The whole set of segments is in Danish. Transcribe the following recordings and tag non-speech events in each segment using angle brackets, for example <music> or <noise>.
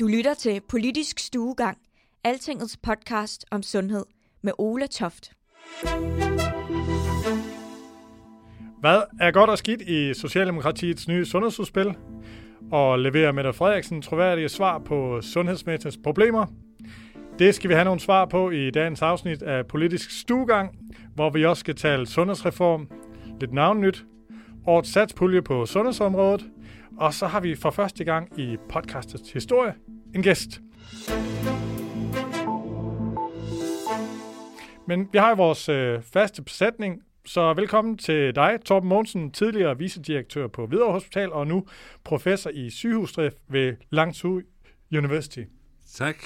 Du lytter til Politisk Stuegang, Altingets podcast om sundhed med Ole Toft. Hvad er godt og skidt i Socialdemokratiets nye sundhedsudspil? Og leverer Mette Frederiksen troværdige svar på sundhedsmæssige problemer? Det skal vi have nogle svar på i dagens afsnit af Politisk Stuegang, hvor vi også skal tale sundhedsreform, lidt navnnyt, årets satspulje på sundhedsområdet, og så har vi for første gang i podcastets historie en gæst. Men vi har jo vores øh, faste besætning, så velkommen til dig, Torben Mogensen, tidligere vicedirektør på Hvidovre Hospital og nu professor i sygehusdrift ved Langsu University. Tak.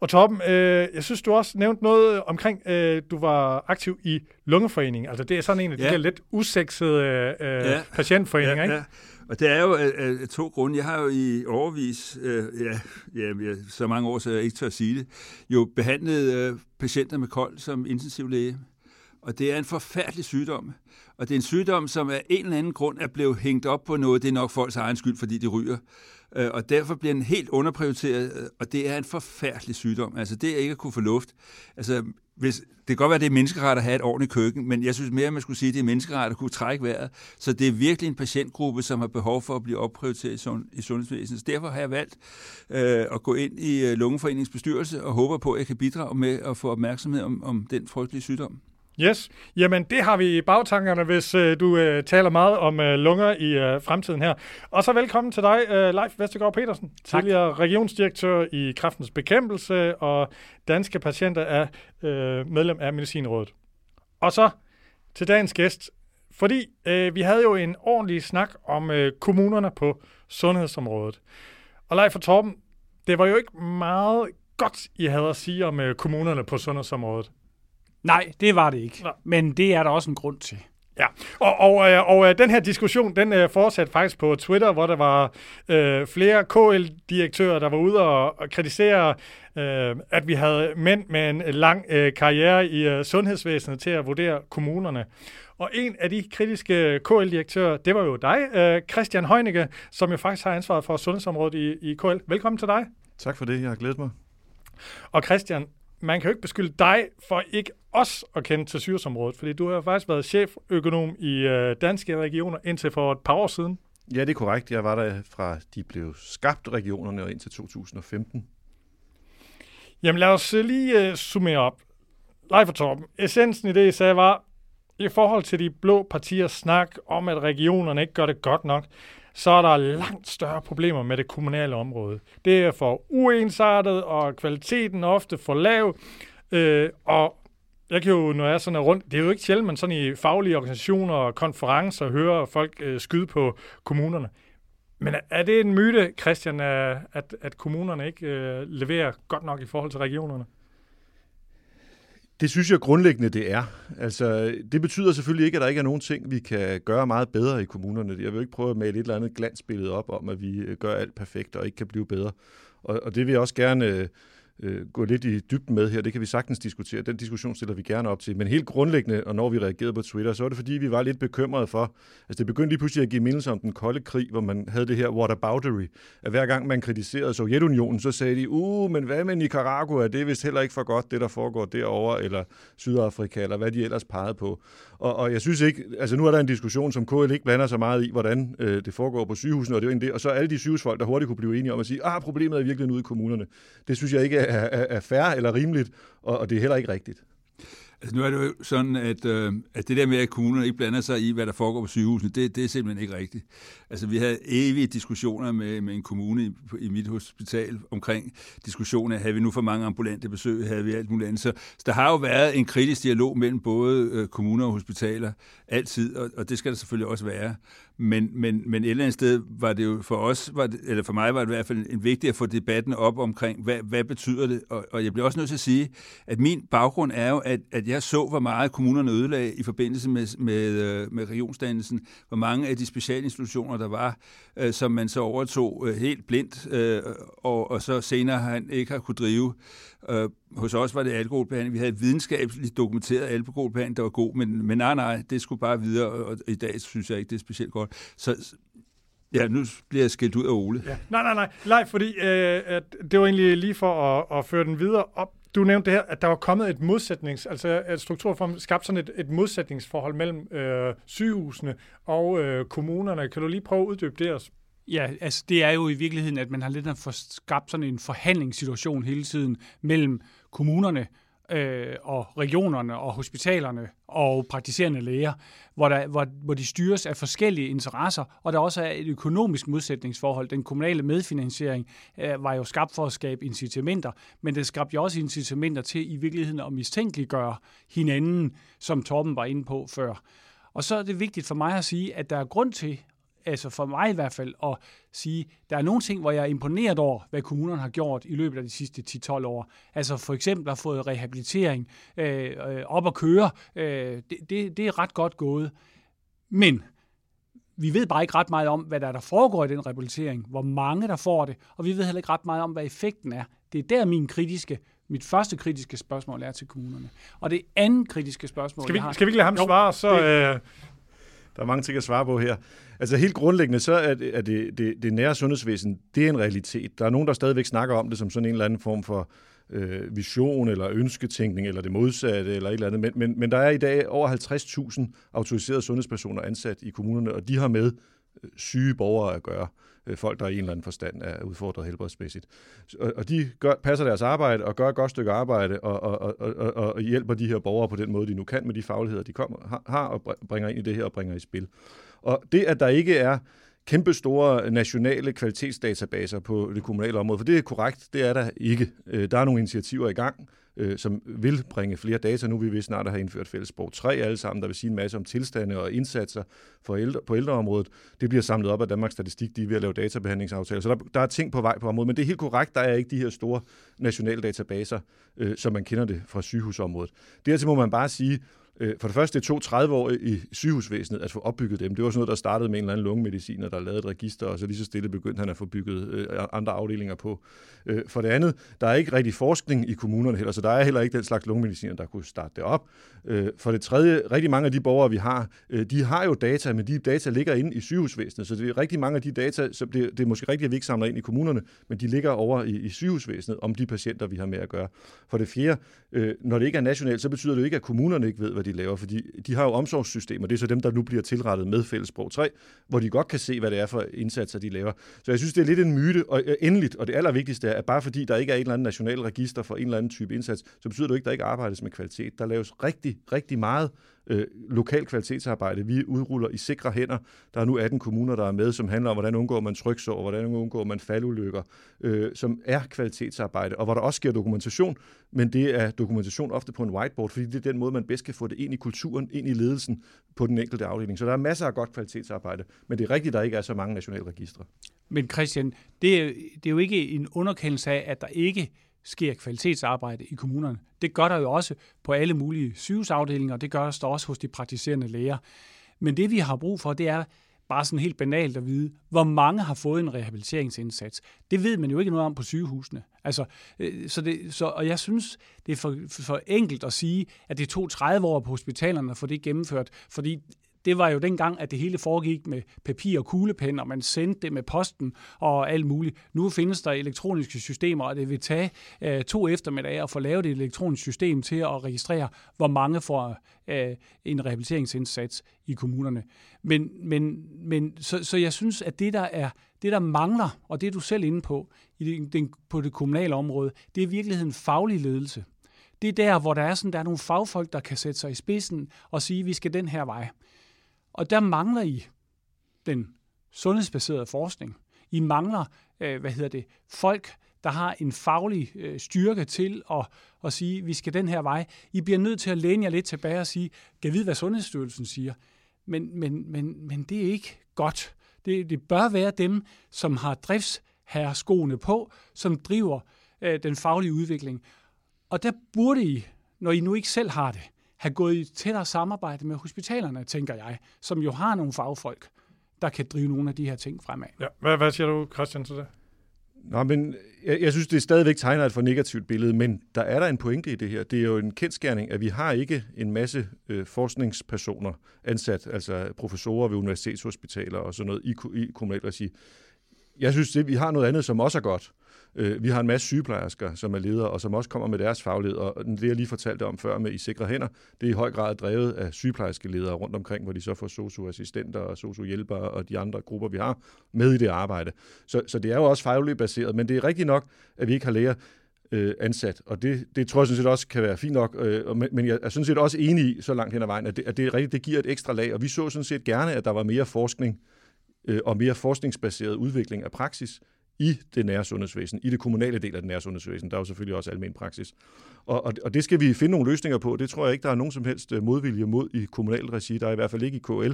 Og Torben, øh, jeg synes, du også nævnte noget omkring, øh, du var aktiv i Lungeforeningen. Altså det er sådan en af de Ja. der lidt usexede øh, Ja. patientforeninger, ja, ikke? Ja. Og det er jo af, af to grunde. Jeg har jo i overvis, øh, ja, ja, så mange år, så jeg ikke tør at sige det, jo behandlet øh, patienter med kold som intensivlæge. Og det er en forfærdelig sygdom. Og det er en sygdom, som af en eller anden grund er blevet hængt op på noget. Det er nok folks egen skyld, fordi de ryger. Øh, og derfor bliver den helt underprioriteret, og det er en forfærdelig sygdom. Altså det er ikke at kunne få luft. Altså, hvis, det kan godt være, at det er menneskeret at have et ordentligt køkken, men jeg synes mere, at man skulle sige, at det er menneskeret at kunne trække vejret. Så det er virkelig en patientgruppe, som har behov for at blive opprioriteret i, sund, i sundhedsvæsenet. Så derfor har jeg valgt øh, at gå ind i øh, Lungeforeningens bestyrelse og håber på, at jeg kan bidrage med at få opmærksomhed om, om den frygtelige sygdom. Yes. Jamen, det har vi i bagtankerne, hvis øh, du øh, taler meget om øh, lunger i øh, fremtiden her. Og så velkommen til dig, øh, Leif Vestergaard Petersen, Tak. tidligere regionsdirektør i Kræftens Bekæmpelse og Danske Patienter er øh, medlem af Medicinrådet. Og så til dagens gæst, fordi øh, vi havde jo en ordentlig snak om øh, kommunerne på sundhedsområdet. Og Leif og Torben, det var jo ikke meget godt, I havde at sige om øh, kommunerne på sundhedsområdet. Nej, det var det ikke. Nå. Men det er der også en grund til. Ja, og, og, øh, og øh, den her diskussion, den øh, fortsatte faktisk på Twitter, hvor der var øh, flere KL-direktører, der var ude og, og kritisere, øh, at vi havde mænd med en lang øh, karriere i øh, sundhedsvæsenet til at vurdere kommunerne. Og en af de kritiske KL-direktører, det var jo dig, øh, Christian Heunicke, som jo faktisk har ansvaret for sundhedsområdet i, i KL. Velkommen til dig. Tak for det, jeg har glædet mig. Og Christian, man kan jo ikke beskylde dig for ikke os at kende til sygehusområdet, fordi du har faktisk været cheføkonom i øh, danske regioner indtil for et par år siden. Ja, det er korrekt. Jeg var der fra de blev skabt regionerne og indtil 2015. Jamen lad os øh, lige øh, summere op. Leif og Torben, essensen i det, I sagde, var, i forhold til de blå partiers snak om, at regionerne ikke gør det godt nok, så er der langt større problemer med det kommunale område. Det er for uensartet, og kvaliteten er ofte for lav, øh, og jeg kan jo, når jeg sådan er rundt, det er jo ikke sjældent, man sådan i faglige organisationer og konferencer hører folk øh, skyde på kommunerne. Men er- det en myte, Christian, at, at kommunerne ikke øh, leverer godt nok i forhold til regionerne? Det synes jeg grundlæggende, det er. Altså, det betyder selvfølgelig ikke, at der ikke er nogen ting, vi kan gøre meget bedre i kommunerne. Jeg vil ikke prøve at male et eller andet glansbillede op om, at vi øh, gør alt perfekt og ikke kan blive bedre. Og, og det vil jeg også gerne øh, øh, gå lidt i dybden med her. Det kan vi sagtens diskutere. Den diskussion stiller vi gerne op til. Men helt grundlæggende, og når vi reagerede på Twitter, så var det fordi, vi var lidt bekymrede for, altså det begyndte lige pludselig at give mindelse om den kolde krig, hvor man havde det her whataboutery, at hver gang man kritiserede Sovjetunionen, så sagde de, uh, men hvad med Nicaragua? Det er vist heller ikke for godt, det der foregår derovre, eller Sydafrika, eller hvad de ellers pegede på. Og, og jeg synes ikke, altså nu er der en diskussion, som KL ikke blander sig meget i, hvordan øh, det foregår på sygehusene, og det er jo egentlig det. Og så alle de sygehusfolk, der hurtigt kunne blive enige om at sige, ah, problemet er virkelig ude i kommunerne. Det synes jeg ikke er, er, er fair eller rimeligt, og, og det er heller ikke rigtigt. Altså nu er det jo sådan, at, øh, at det der med, at kommunerne ikke blander sig i, hvad der foregår på sygehusene, det, det er simpelthen ikke rigtigt. Altså vi havde evige diskussioner med, med en kommune i, i mit hospital omkring diskussioner, havde vi nu for mange ambulante besøg, havde vi alt muligt andet. Så, så der har jo været en kritisk dialog mellem både øh, kommuner og hospitaler altid, og, og det skal der selvfølgelig også være. Men, men, men et eller andet sted var det jo for os, var det, eller for mig var det i hvert fald en vigtigt at få debatten op omkring, hvad, hvad betyder det? Og, og jeg bliver også nødt til at sige, at min baggrund er jo, at, at jeg så, hvor meget kommunerne ødelagde i forbindelse med, med, øh, med regionsdannelsen, hvor mange af de specialinstitutioner, der var, øh, som man så overtog øh, helt blindt, øh, og, og så senere han ikke har kunne drive. Øh, hos os var det alkoholbehandling. Vi havde videnskabeligt dokumenteret alkoholbehandling, der var god, men, men nej, nej, det skulle bare videre, og i dag synes jeg ikke, det er specielt godt. Så Ja, nu bliver jeg skilt ud af Ole. Ja. Nej, nej, nej. Nej, fordi øh, at det var egentlig lige for at, at føre den videre op. Du nævnte det her, at der var kommet et modsætnings, altså at strukturform skabte sådan et, et modsætningsforhold mellem øh, sygehusene og øh, kommunerne. Kan du lige prøve at uddybe det også? Ja, altså det er jo i virkeligheden, at man har lidt for skabt sådan en forhandlingssituation hele tiden mellem kommunerne øh, og regionerne og hospitalerne og praktiserende læger, hvor, der, hvor, hvor de styres af forskellige interesser, og der også er et økonomisk modsætningsforhold. Den kommunale medfinansiering øh, var jo skabt for at skabe incitamenter, men det skabte jo også incitamenter til i virkeligheden at mistænkeliggøre hinanden, som Torben var inde på før. Og så er det vigtigt for mig at sige, at der er grund til, altså for mig i hvert fald, at sige, der er nogle ting, hvor jeg er imponeret over, hvad kommunerne har gjort i løbet af de sidste 10-12 år. Altså for eksempel har fået rehabilitering øh, øh, op at køre. Øh, det, det, det er ret godt gået. Men vi ved bare ikke ret meget om, hvad der, er, der foregår i den rehabilitering, hvor mange der får det, og vi ved heller ikke ret meget om, hvad effekten er. Det er der min kritiske mit første kritiske spørgsmål er til kommunerne. Og det andet kritiske spørgsmål, skal vi, jeg har... Skal vi ikke lade ham jo, svare, så... Det, øh... Der er mange ting at svare på her. Altså helt grundlæggende, så er det, er det, det, det nære sundhedsvæsen, det er en realitet. Der er nogen, der stadigvæk snakker om det som sådan en eller anden form for øh, vision eller ønsketænkning eller det modsatte eller et eller andet. Men, men, men der er i dag over 50.000 autoriserede sundhedspersoner ansat i kommunerne, og de har med øh, syge borgere at gøre. Øh, Øh, folk, der i en eller anden forstand er udfordret helbredsmæssigt. Og, og de gør, passer deres arbejde og gør et godt stykke arbejde og, og, og, og, og hjælper de her borgere på den måde, de nu kan med de fagligheder, de kommer, har og bringer ind i det her og bringer i spil. Og det, at der ikke er kæmpe store nationale kvalitetsdatabaser på det kommunale område, for det er korrekt, det er der ikke. Øh, der er nogle initiativer i gang, øh, som vil bringe flere data. Nu vil vi snart have indført fællesborg 3 alle sammen, der vil sige en masse om tilstande og indsatser for ældre, på ældreområdet. Det bliver samlet op af Danmarks Statistik, de er ved at lave databehandlingsaftaler. Så der, der er ting på vej på området, men det er helt korrekt, der er ikke de her store nationale databaser, øh, som man kender det fra sygehusområdet. Dertil må man bare sige, Øh, for det første, det tog 30 år i sygehusvæsenet at få opbygget dem. Det var sådan noget, der startede med en eller anden lungemediciner, der lavede et register, og så lige så stille begyndte han at få bygget øh, andre afdelinger på. Øh, for det andet, der er ikke rigtig forskning i kommunerne heller, så der er heller ikke den slags lungemediciner, der kunne starte det op. Øh, for det tredje, rigtig mange af de borgere, vi har, øh, de har jo data, men de data ligger inde i sygehusvæsenet, så det er rigtig mange af de data, så det, det er måske rigtigt, at vi ikke samler ind i kommunerne, men de ligger over i, i sygehusvæsenet om de patienter, vi har med at gøre. For det fjerde, øh, når det ikke er nationalt, så betyder det jo ikke, at kommunerne ikke ved, hvad de de laver, fordi de har jo omsorgssystemer, det er så dem, der nu bliver tilrettet med fællesprog 3, hvor de godt kan se, hvad det er for indsatser, de laver. Så jeg synes, det er lidt en myte, og øh, endeligt, og det allervigtigste er, at bare fordi der ikke er et eller andet national register for en eller anden type indsats, så betyder det jo ikke, at der ikke arbejdes med kvalitet. Der laves rigtig, rigtig meget øh, lokal kvalitetsarbejde. Vi udruller i sikre hænder. Der er nu 18 kommuner, der er med, som handler om, hvordan undgår man tryksår, hvordan undgår man faldulykker, øh, som er kvalitetsarbejde, og hvor der også sker dokumentation, men det er dokumentation ofte på en whiteboard, fordi det er den måde, man bedst kan få det ind i kulturen, ind i ledelsen på den enkelte afdeling. Så der er masser af godt kvalitetsarbejde, men det er rigtigt, der ikke er så mange nationale registre. Men Christian, det er, det er jo ikke en underkendelse af, at der ikke sker kvalitetsarbejde i kommunerne. Det gør der jo også på alle mulige sygehusafdelinger, og det gør der også hos de praktiserende læger. Men det vi har brug for, det er bare sådan helt banalt at vide, hvor mange har fået en rehabiliteringsindsats. Det ved man jo ikke noget om på sygehusene. Altså, øh, så det, så, og jeg synes, det er for, for enkelt at sige, at det tog 30 år på hospitalerne at få det gennemført, fordi det var jo dengang, at det hele foregik med papir og kuglepen, og man sendte det med posten og alt muligt. Nu findes der elektroniske systemer, og det vil tage øh, to eftermiddage at få lavet et elektronisk system til at registrere, hvor mange får øh, en rehabiliteringsindsats i kommunerne. Men, men, men så, så jeg synes, at det der er det, der mangler, og det du selv inde på, i den, på det kommunale område, det er i virkeligheden faglig ledelse. Det er der, hvor der er, sådan, der er nogle fagfolk, der kan sætte sig i spidsen og sige, at vi skal den her vej. Og der mangler I den sundhedsbaserede forskning. I mangler, øh, hvad hedder det, folk, der har en faglig øh, styrke til at, at sige, vi skal den her vej. I bliver nødt til at læne jer lidt tilbage og sige, kan vide, hvad Sundhedsstyrelsen siger. men, men, men, men det er ikke godt. Det, det bør være dem, som har driftsherreskoene på, som driver øh, den faglige udvikling. Og der burde I, når I nu ikke selv har det, have gået i tættere samarbejde med hospitalerne, tænker jeg, som jo har nogle fagfolk, der kan drive nogle af de her ting fremad. Ja. Hvad, hvad siger du, Christian, til det? Nå, men jeg, jeg synes, det stadigvæk tegner et for negativt billede, men der er der en pointe i det her. Det er jo en kendskærning, at vi har ikke en masse øh, forskningspersoner ansat, altså professorer ved universitetshospitaler og sådan noget i, i kommunalt regi. Jeg synes, det, vi har noget andet, som også er godt. Øh, vi har en masse sygeplejersker, som er ledere, og som også kommer med deres faglighed. Og det, jeg lige fortalte om før med I sikre hænder, det er i høj grad drevet af sygeplejerske ledere rundt omkring, hvor de så får socioassistenter og sociohjælpere og de andre grupper, vi har med i det arbejde. Så, så det er jo også fagligt baseret, men det er rigtigt nok, at vi ikke har læger øh, ansat, og det, det tror jeg sådan set også kan være fint nok, øh, men, men jeg er sådan set også enig i, så langt hen ad vejen, at det, at det er rigtigt, det giver et ekstra lag, og vi så sådan set gerne, at der var mere forskning øh, og mere forskningsbaseret udvikling af praksis, i det nære sundhedsvæsen, i det kommunale del af det nære sundhedsvæsen. Der er jo selvfølgelig også almen praksis. Og, og, og det skal vi finde nogle løsninger på. Det tror jeg ikke, der er nogen som helst øh, modvilje mod i kommunal regi. Der er i hvert fald ikke i KL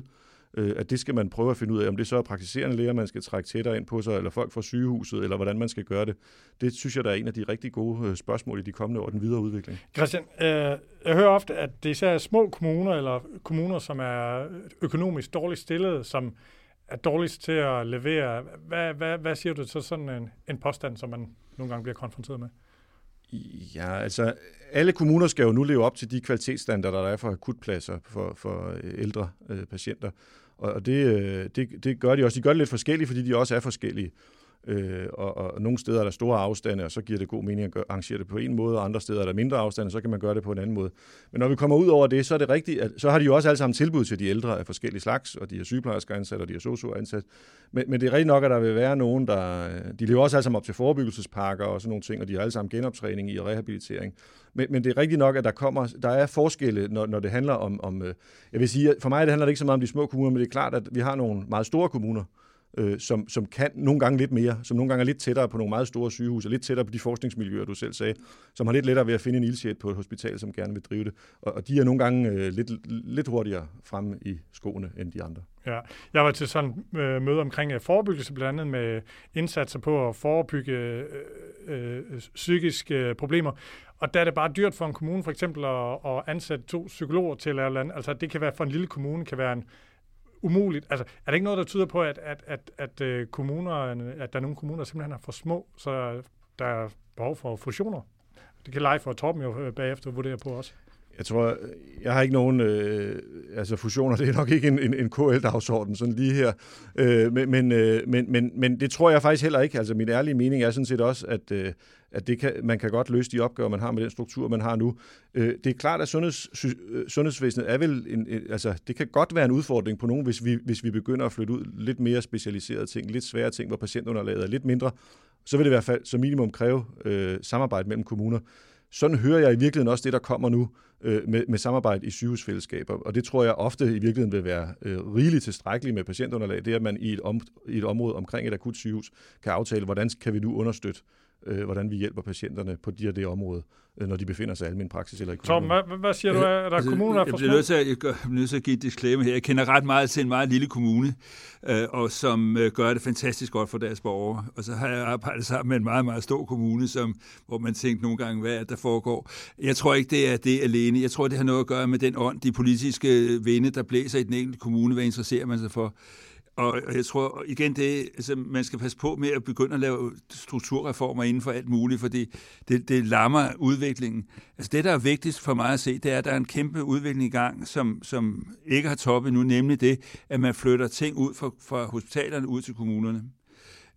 øh, at det skal man prøve at finde ud af, om det så er praktiserende læger, man skal trække tættere ind på sig, eller folk fra sygehuset, eller hvordan man skal gøre det. Det synes jeg, der er en af de rigtig gode øh, spørgsmål i de kommende år, den videre udvikling. Christian, øh, jeg hører ofte, at det især er små kommuner, eller kommuner, som er økonomisk dårligt stillet, som er dårligst til at levere. Hvad, hvad, hvad siger du til sådan en, en påstand, som man nogle gange bliver konfronteret med? Ja, altså alle kommuner skal jo nu leve op til de kvalitetsstandarder, der er for akutpladser for, for øh, ældre øh, patienter. Og det, øh, det, det gør de også. De gør det lidt forskelligt, fordi de også er forskellige. Øh, og, og nogle steder er der store afstande, og så giver det god mening at arrangere det på en måde, og andre steder er der mindre afstande, så kan man gøre det på en anden måde. Men når vi kommer ud over det, så er det rigtigt, at så har de jo også alle sammen tilbud til de ældre af forskellige slags, og de har sygeplejersker ansat, og de har sosu ansat. Men, men det er rigtigt nok, at der vil være nogen, der... De lever også alle sammen op til forebyggelsespakker og sådan nogle ting, og de har alle sammen genoptræning i og rehabilitering. Men, men det er rigtigt nok, at der kommer, der er forskelle, når, når det handler om, om... Øh, jeg vil sige, for mig det handler det ikke så meget om de små kommuner, men det er klart, at vi har nogle meget store kommuner, øh, som, som kan nogle gange lidt mere, som nogle gange er lidt tættere på nogle meget store sygehus, og lidt tættere på de forskningsmiljøer, du selv sagde, som har lidt lettere ved at finde en ildsjæt på et hospital, som gerne vil drive det. Og, og de er nogle gange øh, lidt, lidt hurtigere fremme i skoene end de andre. Ja, jeg var til sådan øh, møde omkring øh, forebyggelse, blandt andet med indsatser på at forebygge øh, øh, psykiske øh, problemer. Og der er det bare dyrt for en kommune for eksempel at, at ansætte to psykologer til at lave land. Altså det kan være for en lille kommune, kan være en umuligt. Altså, er det ikke noget, der tyder på, at, at, at, at, øh, kommunerne, at der er nogle kommuner, der simpelthen er for små, så der er behov for fusioner? Det kan Leif og Torben jo øh, bagefter vurdere på også. Jeg tror, jeg har ikke nogen, øh, altså fusioner, det er nok ikke en, en, en KL-dagsorden sådan lige her, øh, men, men, øh, men, men, men det tror jeg faktisk heller ikke. Altså min ærlige mening er sådan set også, at, øh, at det kan, man kan godt løse de opgaver, man har med den struktur, man har nu. Øh, det er klart, at sundheds, øh, sundhedsvæsenet er vel, en, en, altså det kan godt være en udfordring på nogen, hvis vi, hvis vi begynder at flytte ud lidt mere specialiserede ting, lidt svære ting, hvor patientunderlaget er lidt mindre, så vil det i hvert fald som minimum kræve øh, samarbejde mellem kommuner. Sådan hører jeg i virkeligheden også det, der kommer nu øh, med, med samarbejde i sygehusfællesskaber, og det tror jeg ofte i virkeligheden vil være øh, rigeligt tilstrækkeligt med patientunderlag, det er, at man i et, om, i et område omkring et akut sygehus kan aftale, hvordan kan vi nu understøtte øh, hvordan vi hjælper patienterne på de og det område, øh, når de befinder sig i almindelig praksis eller i Tom, hvad, hvad siger du? Er der altså, kommuner, der er for jeg, nødt til at, jeg, er nødt til at give et disclaimer her. Jeg kender ret meget til en meget lille kommune, øh, og som øh, gør det fantastisk godt for deres borgere. Og så har jeg arbejdet sammen med en meget, meget stor kommune, som, hvor man tænker nogle gange, hvad er der foregår. Jeg tror ikke, det er det alene. Jeg tror, det har noget at gøre med den ånd, de politiske vinde, der blæser i den enkelte kommune. Hvad interesserer man sig for? Og jeg tror igen, det, altså, man skal passe på med at begynde at lave strukturreformer inden for alt muligt, fordi det, det lammer udviklingen. Altså det, der er vigtigst for mig at se, det er, at der er en kæmpe udvikling i gang, som, som ikke har toppet nu, nemlig det, at man flytter ting ud fra, fra hospitalerne ud til kommunerne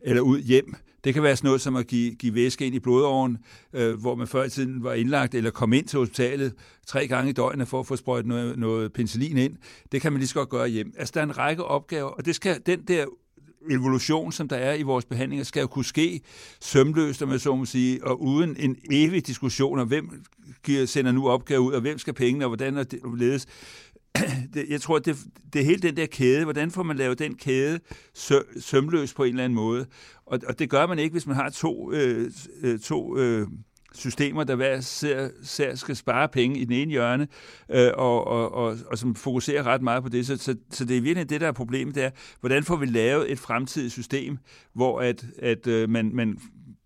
eller ud hjem. Det kan være sådan noget som at give, give væske ind i blodåren, øh, hvor man før i tiden var indlagt, eller kom ind til hospitalet tre gange i døgnet for at få sprøjtet noget, noget penicillin ind. Det kan man lige så godt gøre hjem. Altså, der er en række opgaver, og det skal, den der evolution, som der er i vores behandlinger, skal jo kunne ske sømløst, om jeg så må sige, og uden en evig diskussion om, hvem giver, sender nu opgaver ud, og hvem skal pengene, og hvordan er det ledes. <clears throat> jeg tror, det, det er hele den der kæde. Hvordan får man lavet den kæde sø, sømløs på en eller anden måde? Og, og det gør man ikke, hvis man har to, øh, øh to øh, systemer, der hver ser, ser skal spare penge i den ene hjørne, øh, og, og, og, og som fokuserer ret meget på det. Så, så, så det er virkelig det, der er problemet, det er, hvordan får vi lavet et fremtidigt system, hvor at, at øh, man, man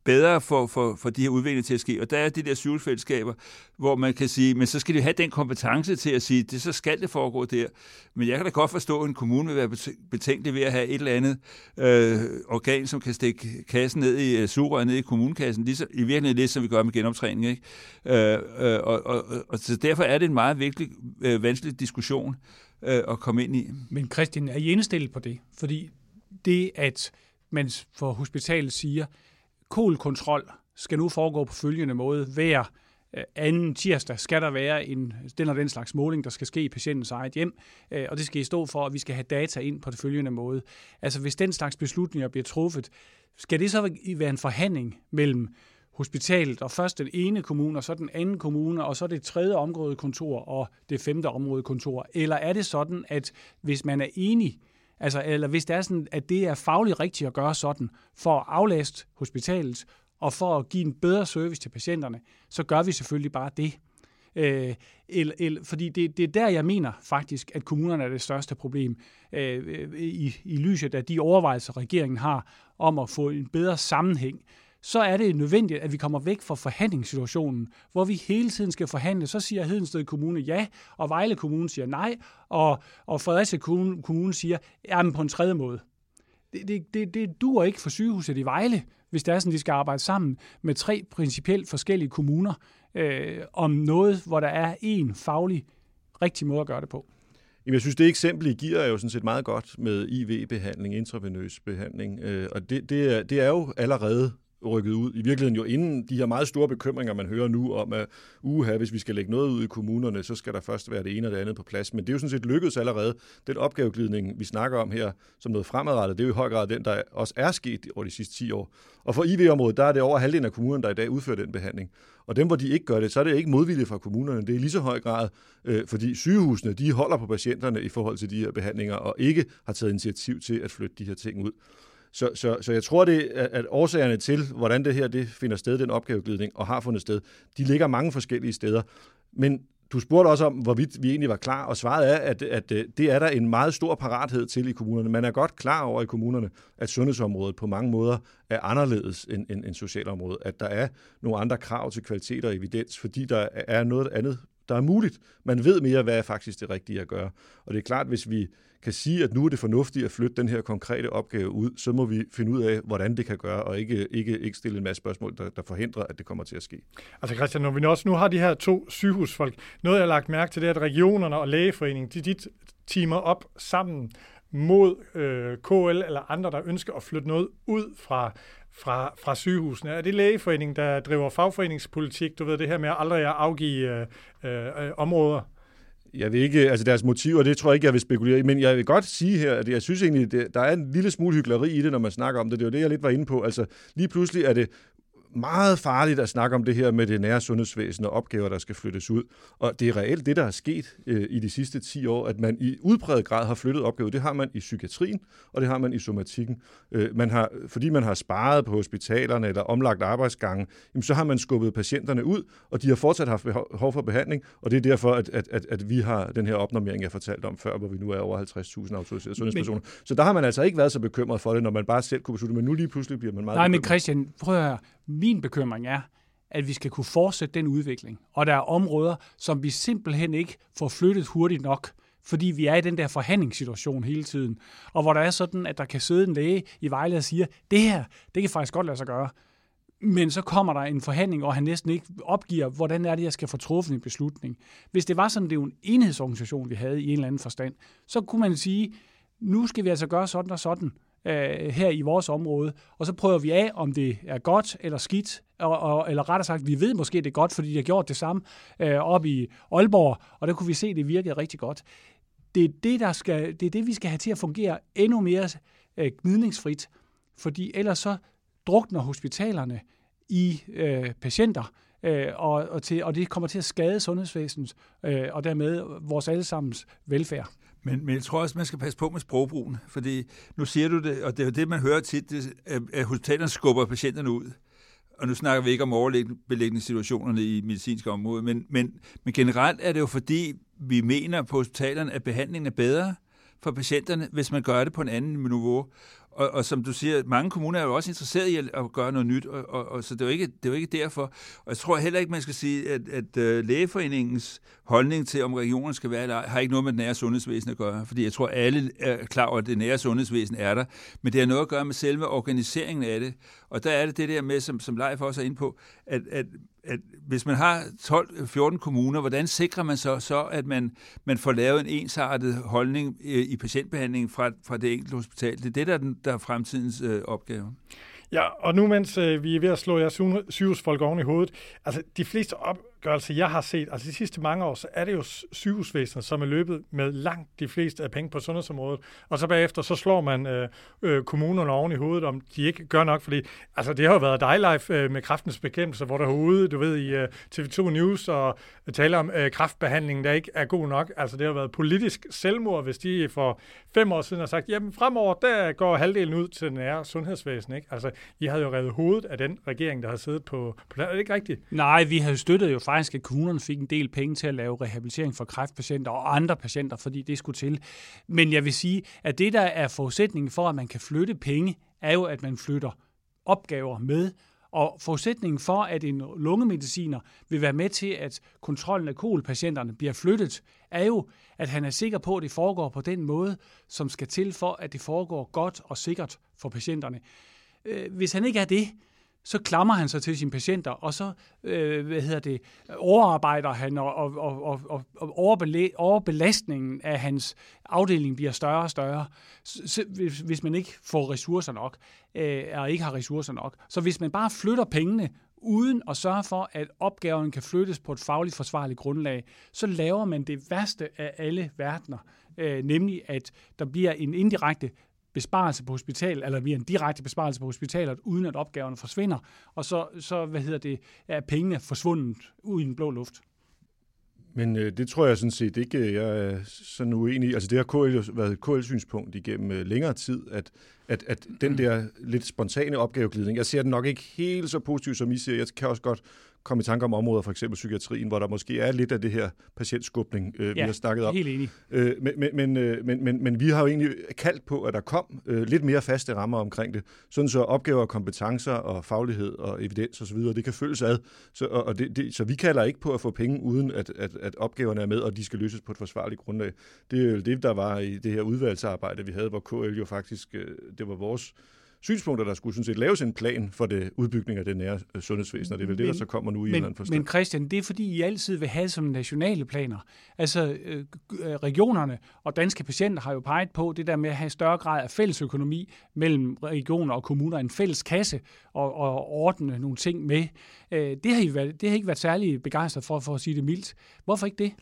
bedre for, for, for de her udviklinger til at ske. Og der er de der cykelfællesskaber, hvor man kan sige, men så skal de have den kompetence til at sige, det så skal det foregå der. Men jeg kan da godt forstå, at en kommune vil være betænkelig ved at have et eller andet øh, organ, som kan stikke kassen ned i uh, sugerøret ned i kommunekassen, ligesom, i virkeligheden det, som vi gør med genoptræning. Ikke? Øh, øh, og, og, og, og så derfor er det en meget vigtig, øh, vanskelig diskussion øh, at komme ind i. Men Christian, er I indstillet på det? Fordi det, at man for hospitalet siger, kolkontrol skal nu foregå på følgende måde. Hver øh, anden tirsdag skal der være en, den og den slags måling, der skal ske i patientens eget hjem, øh, og det skal I stå for, at vi skal have data ind på det følgende måde. Altså hvis den slags beslutninger bliver truffet, skal det så være en forhandling mellem hospitalet, og først den ene kommune, og så den anden kommune, og så det tredje områdekontor og det femte områdekontor? Eller er det sådan, at hvis man er enig Altså, eller hvis det er sådan, at det er fagligt rigtigt at gøre sådan, for at aflaste hospitalet, og for at give en bedre service til patienterne, så gør vi selvfølgelig bare det. Øh, el, el, fordi det, det er der, jeg mener faktisk, at kommunerne er det største problem øh, i, i lyset af de overvejelser, regeringen har om at få en bedre sammenhæng så er det nødvendigt, at vi kommer væk fra forhandlingssituationen, hvor vi hele tiden skal forhandle. Så siger Hedensted Kommune ja, og Vejle Kommune siger nej, og, og Fredericia Kommune, Kommune siger, jamen på en tredje måde. Det, det, det, det duer ikke for sygehuset i Vejle, hvis det er sådan, de skal arbejde sammen med tre principielt forskellige kommuner øh, om noget, hvor der er en faglig rigtig måde at gøre det på. Jamen, jeg synes, det eksempel, I giver, er jo sådan set meget godt med IV-behandling, intravenøs behandling. Øh, og det, det, er, det er jo allerede rykket ud. I virkeligheden jo inden de her meget store bekymringer, man hører nu om, at uha, hvis vi skal lægge noget ud i kommunerne, så skal der først være det ene og det andet på plads. Men det er jo sådan set lykkedes allerede. Den opgaveglidning, vi snakker om her, som noget fremadrettet, det er jo i høj grad den, der også er sket over de sidste 10 år. Og for IV-området, der er det over halvdelen af kommunerne, der i dag udfører den behandling. Og dem, hvor de ikke gør det, så er det ikke modvilligt fra kommunerne. Det er lige så høj grad, øh, fordi sygehusene, de holder på patienterne i forhold til de her behandlinger, og ikke har taget initiativ til at flytte de her ting ud. Så, så, så jeg tror, det, at årsagerne til, hvordan det her det finder sted, den opgaveglidning, og har fundet sted, de ligger mange forskellige steder. Men du spurgte også om, hvorvidt vi egentlig var klar, og svaret er, at, at øh, det er der en meget stor parathed til i kommunerne. Man er godt klar over i kommunerne, at sundhedsområdet på mange måder er anderledes end, end, end socialområdet. At der er nogle andre krav til kvalitet og evidens, fordi der er noget andet, der er muligt. Man ved mere, hvad er faktisk det rigtige at gøre. Og det er klart, hvis vi kan sige, at nu er det fornuftigt at flytte den her konkrete opgave ud, så må vi finde ud af, hvordan det kan gøre, og ikke, ikke, ikke stille en masse spørgsmål, der, der forhindrer, at det kommer til at ske. Altså Christian, når vi også nu har de her to sygehusfolk, noget jeg har lagt mærke til, det er, at regionerne og lægeforeningen, de, de timer op sammen mod øh, KL eller andre, der ønsker at flytte noget ud fra, fra, fra sygehusene. Er det lægeforeningen, der driver fagforeningspolitik, du ved det her med at aldrig at afgive øh, øh, områder? Jeg vil ikke, altså deres motiver, det tror jeg ikke, jeg vil spekulere i, men jeg vil godt sige her, at jeg synes egentlig, det, der er en lille smule hyggeleri i det, når man snakker om det. Det var det, jeg lidt var inde på. Altså lige pludselig er det meget farligt at snakke om det her med det nære sundhedsvæsen og opgaver, der skal flyttes ud. Og det er reelt det, der er sket øh, i de sidste 10 år, at man i udbredt grad har flyttet opgaver. Det har man i psykiatrien, og det har man i somatikken. Øh, man har, fordi man har sparet på hospitalerne eller omlagt arbejdsgange, jamen, så har man skubbet patienterne ud, og de har fortsat haft behov for behandling, og det er derfor, at, at, at, at vi har den her opnormering, jeg fortalte om før, hvor vi nu er over 50.000 autoriserede sundhedspersoner. Men, så der har man altså ikke været så bekymret for det, når man bare selv kunne beslutte, men nu lige pludselig bliver man meget Nej, bekymret. men Christian, prøv at høre. Min bekymring er, at vi skal kunne fortsætte den udvikling. Og der er områder, som vi simpelthen ikke får flyttet hurtigt nok, fordi vi er i den der forhandlingssituation hele tiden. Og hvor der er sådan, at der kan sidde en læge i Vejle og sige, det her, det kan faktisk godt lade sig gøre. Men så kommer der en forhandling, og han næsten ikke opgiver, hvordan er det, jeg skal få truffet en beslutning. Hvis det var sådan, det er en enhedsorganisation, vi havde i en eller anden forstand, så kunne man sige, nu skal vi altså gøre sådan og sådan øh, her i vores område, og så prøver vi af, om det er godt eller skidt, og, og, eller rettere sagt, vi ved måske, det er godt, fordi de har gjort det samme øh, op i Aalborg, og der kunne vi se, at det virkede rigtig godt. Det er det, der skal, det er det, vi skal have til at fungere endnu mere øh, gnidningsfrit, fordi ellers så drukner hospitalerne i øh, patienter, øh, og, og, til, og det kommer til at skade sundhedsvæsenet, øh, og dermed vores allesammens velfærd. Men, men jeg tror også, man skal passe på med sprogbrugen, fordi nu siger du det, og det er jo det, man hører tit, det, at, hospitalerne skubber patienterne ud. og nu snakker vi ikke om overliggende situationerne i medicinske område, men, men, men generelt er det jo fordi, vi mener på hospitalerne, at behandlingen er bedre for patienterne, hvis man gør det på en anden niveau. Og, og som du siger, mange kommuner er jo også interesseret i at, at gøre noget nyt, og, og, og så det er, jo ikke, det er jo ikke derfor. Og jeg tror heller ikke, man skal sige, at, at uh, lægeforeningens holdning til, om regionen skal være der, har ikke noget med det nære sundhedsvæsen at gøre. Fordi jeg tror, alle er klar over, at det nære sundhedsvæsen er der. Men det har noget at gøre med selve organiseringen af det. Og der er det det der med, som, som Leif også er inde på, at, at at hvis man har 12-14 kommuner, hvordan sikrer man så, så at man, man får lavet en ensartet holdning øh, i, patientbehandlingen fra, fra det enkelte hospital? Det er det, der er, den, der er fremtidens øh, opgave. Ja, og nu mens øh, vi er ved at slå jeres sygehusfolk oven i hovedet, altså de fleste op, opgørelse, altså, jeg har set, altså de sidste mange år, så er det jo sygehusvæsenet, som er løbet med langt de fleste af penge på sundhedsområdet. Og så bagefter, så slår man øh, øh, kommunerne oven i hovedet, om de ikke gør nok, fordi altså, det har jo været dig øh, med kraftens bekæmpelse, hvor der ude, du ved, i øh, TV2 News og taler om øh, kraftbehandlingen, der ikke er god nok. Altså det har været politisk selvmord, hvis de for fem år siden har sagt, jamen fremover, der går halvdelen ud til den nære sundhedsvæsen. Ikke? Altså, I havde jo revet hovedet af den regering, der har siddet på, på Er det ikke rigtigt? Nej, vi har støttet jo faktisk, at kommunerne fik en del penge til at lave rehabilitering for kræftpatienter og andre patienter, fordi det skulle til. Men jeg vil sige, at det, der er forudsætningen for, at man kan flytte penge, er jo, at man flytter opgaver med, og forudsætningen for, at en lungemediciner vil være med til, at kontrollen af kolpatienterne bliver flyttet, er jo, at han er sikker på, at det foregår på den måde, som skal til for, at det foregår godt og sikkert for patienterne. Øh, hvis han ikke er det, så klamrer han sig til sine patienter, og så øh, hvad hedder det, overarbejder han, og, og, og, og, og overbelastningen af hans afdeling bliver større og større, så, hvis, hvis man ikke får ressourcer nok, øh, og ikke har ressourcer nok. Så hvis man bare flytter pengene, uden at sørge for, at opgaven kan flyttes på et fagligt forsvarligt grundlag, så laver man det værste af alle verdener, øh, nemlig at der bliver en indirekte besparelse på hospital, eller via en direkte besparelse på hospitalet, uden at opgaverne forsvinder, og så, så hvad hedder det, er pengene forsvundet ud i den blå luft. Men øh, det tror jeg sådan set ikke, jeg er sådan uenig i. Altså det har KL været KL-synspunkt igennem øh, længere tid, at, at, at den der lidt spontane opgaveglidning, jeg ser den nok ikke helt så positivt, som I siger. Jeg kan også godt komme i tanke om områder, for eksempel psykiatrien, hvor der måske er lidt af det her patientskubning, øh, ja, vi har snakket om. helt enig. Øh, men, men, men, øh, men, men, men vi har jo egentlig kaldt på, at der kom øh, lidt mere faste rammer omkring det, sådan så opgaver, kompetencer og faglighed og evidens osv., det kan følges ad. Så, og, og det, det, så vi kalder ikke på at få penge, uden at, at, at opgaverne er med, og de skal løses på et forsvarligt grundlag. Det er jo det, der var i det her udvalgsarbejde, vi havde, hvor KL jo faktisk, øh, det var vores synspunkter, der skulle sådan set laves en plan for det udbygning af det nære øh, sundhedsvæsen, og det er vel det, der så kommer nu i men, en eller anden forstand. Men Christian, det er fordi, I altid vil have som nationale planer. Altså, øh, øh, regionerne og danske patienter har jo peget på det der med at have større grad af fælles økonomi mellem regioner og kommuner, en fælles kasse og, og ordne nogle ting med. Øh, det, har I været, det har I ikke været særlig begejstret for, for at sige det mildt. Hvorfor ikke det?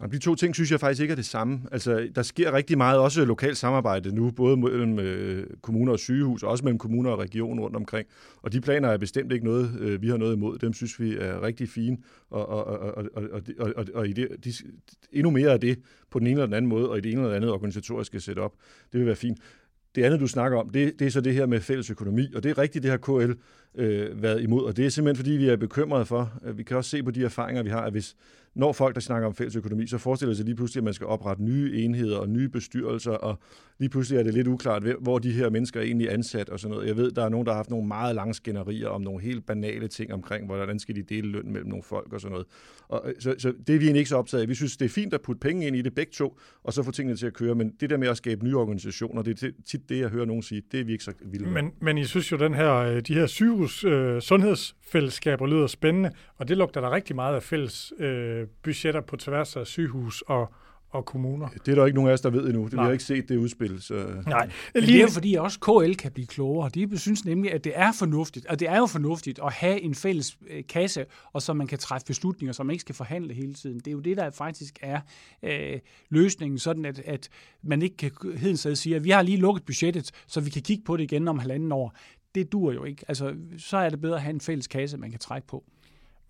Jamen, De to ting synes jeg faktisk ikke er det samme. Altså, der sker rigtig meget også lokalt samarbejde nu, både mellem øh, kommuner og sygehus, og også mellem kommuner og region rundt omkring. Og de planer er bestemt ikke noget, øh, vi har noget imod. Dem synes vi er rigtig fine, og, og, og, og, og, og, og, og i det, de, endnu mere af det på den ene eller den anden måde, og i det ene eller andet organisatoriske setup. Det vil være fint. Det andet, du snakker om, det, det er så det her med fælles økonomi, og det er rigtigt, det her KL øh, været imod, og det er simpelthen, fordi vi er bekymrede for, vi kan også se på de erfaringer, vi har, at hvis, når folk, der snakker om fælles økonomi, så forestiller sig lige pludselig, at man skal oprette nye enheder og nye bestyrelser, og lige pludselig er det lidt uklart, hvor de her mennesker er egentlig ansat og sådan noget. Jeg ved, der er nogen, der har haft nogle meget lange skænderier om nogle helt banale ting omkring, hvordan skal de dele løn mellem nogle folk og sådan noget. Og, øh, så, så det er vi egentlig ikke så optaget af. Vi synes, det er fint at putte penge ind i det begge to, og så få tingene til at køre, men det der med at skabe nye organisationer, det er tit det, jeg hører nogen sige, det er vi ikke så vilde med. Men, men I synes jo, den her, øh, de her sygehus, øh, sundhedsfællesskaber lyder spændende, og det lugter der rigtig meget af fælles øh, budgetter på tværs af sygehus og, og kommuner. Det er der ikke nogen af os, der ved endnu. Det, vi har ikke set det udspil. Så... Nej. Men det er fordi også KL kan blive klogere. De synes nemlig, at det er fornuftigt, og det er jo fornuftigt at have en fælles øh, kasse, og så man kan træffe beslutninger, som man ikke skal forhandle hele tiden. Det er jo det, der faktisk er øh, løsningen, sådan at, at man ikke kan hedensad sige, at vi har lige lukket budgettet, så vi kan kigge på det igen om halvanden år. Det dur jo ikke. Altså, så er det bedre at have en fælles kasse, man kan trække på.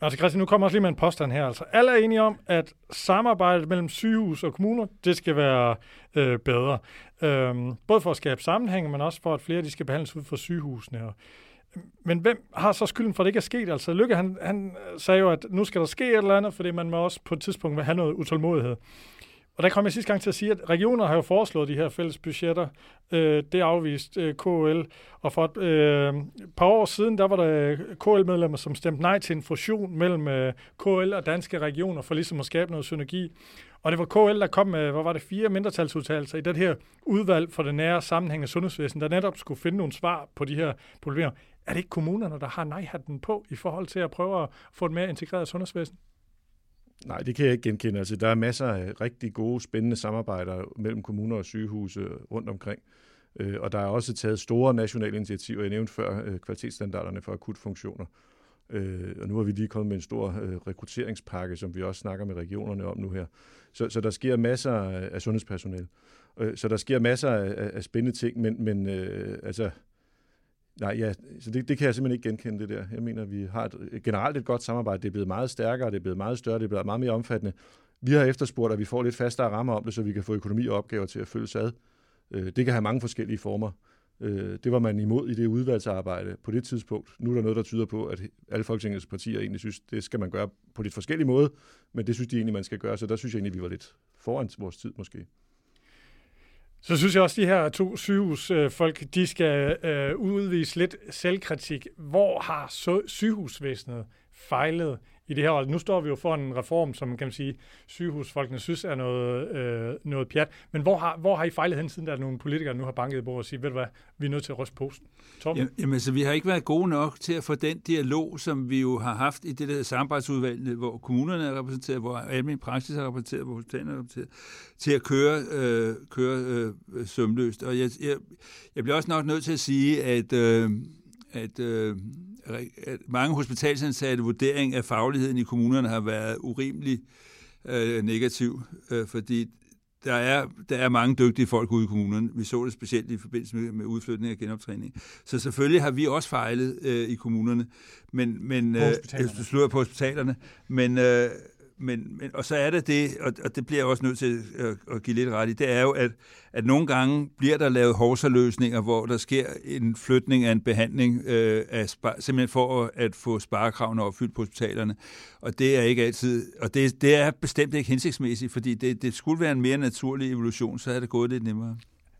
Altså Christian, nu kommer også lige med en påstand her. Altså, alle er enige om, at samarbejdet mellem sygehus og kommuner, det skal være øh, bedre. Øhm, både for at skabe sammenhæng, men også for, at flere de skal behandles ud fra sygehusene. Og, Men hvem har så skylden for, at det ikke er sket? Altså Lykke, han, han sagde jo, at nu skal der ske et eller andet, fordi man må også på et tidspunkt have noget utålmodighed. Og der kom jeg sidste gang til at sige, at regioner har jo foreslået de her fælles budgetter. Øh, det afvist øh, KL. Og for et øh, par år siden, der var der øh, KL-medlemmer, som stemte nej til en fusion mellem øh, KL og danske regioner, for ligesom at skabe noget synergi. Og det var KL, der kom med, hvad var det, fire mindretalsudtalelser i det her udvalg for det nære sammenhæng af sundhedsvæsen, der netop skulle finde nogle svar på de her problemer. Er det ikke kommunerne, der har nej-hatten på i forhold til at prøve at få et mere integreret sundhedsvæsen? Nej, det kan jeg ikke genkende. Altså, der er masser af rigtig gode, spændende samarbejder mellem kommuner og sygehuse rundt omkring. Øh, og der er også taget store nationale initiativer. Jeg nævnte før øh, kvalitetsstandarderne for akutfunktioner. Øh, og nu har vi lige kommet med en stor rekrutteringspakke, som vi også snakker med regionerne om nu her. Så, så der sker masser af sundhedspersonale. Så der sker masser af, af spændende ting, men, men øh, altså, Nej, ja, så det, det kan jeg simpelthen ikke genkende det der. Jeg mener, vi har et, øh, generelt et godt samarbejde. Det er blevet meget stærkere, det er blevet meget større, det er blevet meget mere omfattende. Vi har efterspurgt, at vi får lidt fastere rammer om det, så vi kan få økonomi og opgaver til at følges ad. Øh, det kan have mange forskellige former. Øh, det var man imod i det udvalgsarbejde på det tidspunkt. Nu er der noget, der tyder på, at alle Folketingets partier egentlig synes, det skal man gøre på lidt forskellige måde, men det synes de egentlig, man skal gøre. Så der synes jeg egentlig, vi var lidt foran vores tid måske. Så synes jeg også, at de her to sygehusfolk, øh, de skal øh, udvise lidt selvkritik. Hvor har sygehusvæsenet fejlet i det her. nu står vi jo for en reform, som kan man sige, sygehusfolkene synes er noget, øh, noget pjat. Men hvor har, hvor har I fejlet hen, siden der er nogle politikere, nu har banket på og sige, ved du hvad, vi er nødt til at ryste posten? Tom? Jamen, så vi har ikke været gode nok til at få den dialog, som vi jo har haft i det der samarbejdsudvalg, hvor kommunerne er repræsenteret, hvor almindelig praksis er repræsenteret, hvor hospitalerne er repræsenteret, til at køre, øh, køre øh, sømløst. Og jeg, jeg, jeg bliver også nok nødt til at sige, at, øh, at øh, at mange hospitalsansatte vurdering af fagligheden i kommunerne har været urimelig øh, negativ, øh, fordi der er, der er mange dygtige folk ude i kommunerne. Vi så det specielt i forbindelse med, med udflytning og genoptræning. Så selvfølgelig har vi også fejlet øh, i kommunerne, men, men på hospitalerne. Øh, på hospitalerne. Men, øh, men, men, og så er det det, og, og det bliver jeg også nødt til at, at give lidt ret i, det er jo, at, at nogle gange bliver der lavet hovsaløsninger, hvor der sker en flytning af en behandling, øh, af spar, simpelthen for at få sparekravene opfyldt på hospitalerne. Og det er ikke altid, og det, det er bestemt ikke hensigtsmæssigt, fordi det, det skulle være en mere naturlig evolution, så havde det gået lidt nemmere.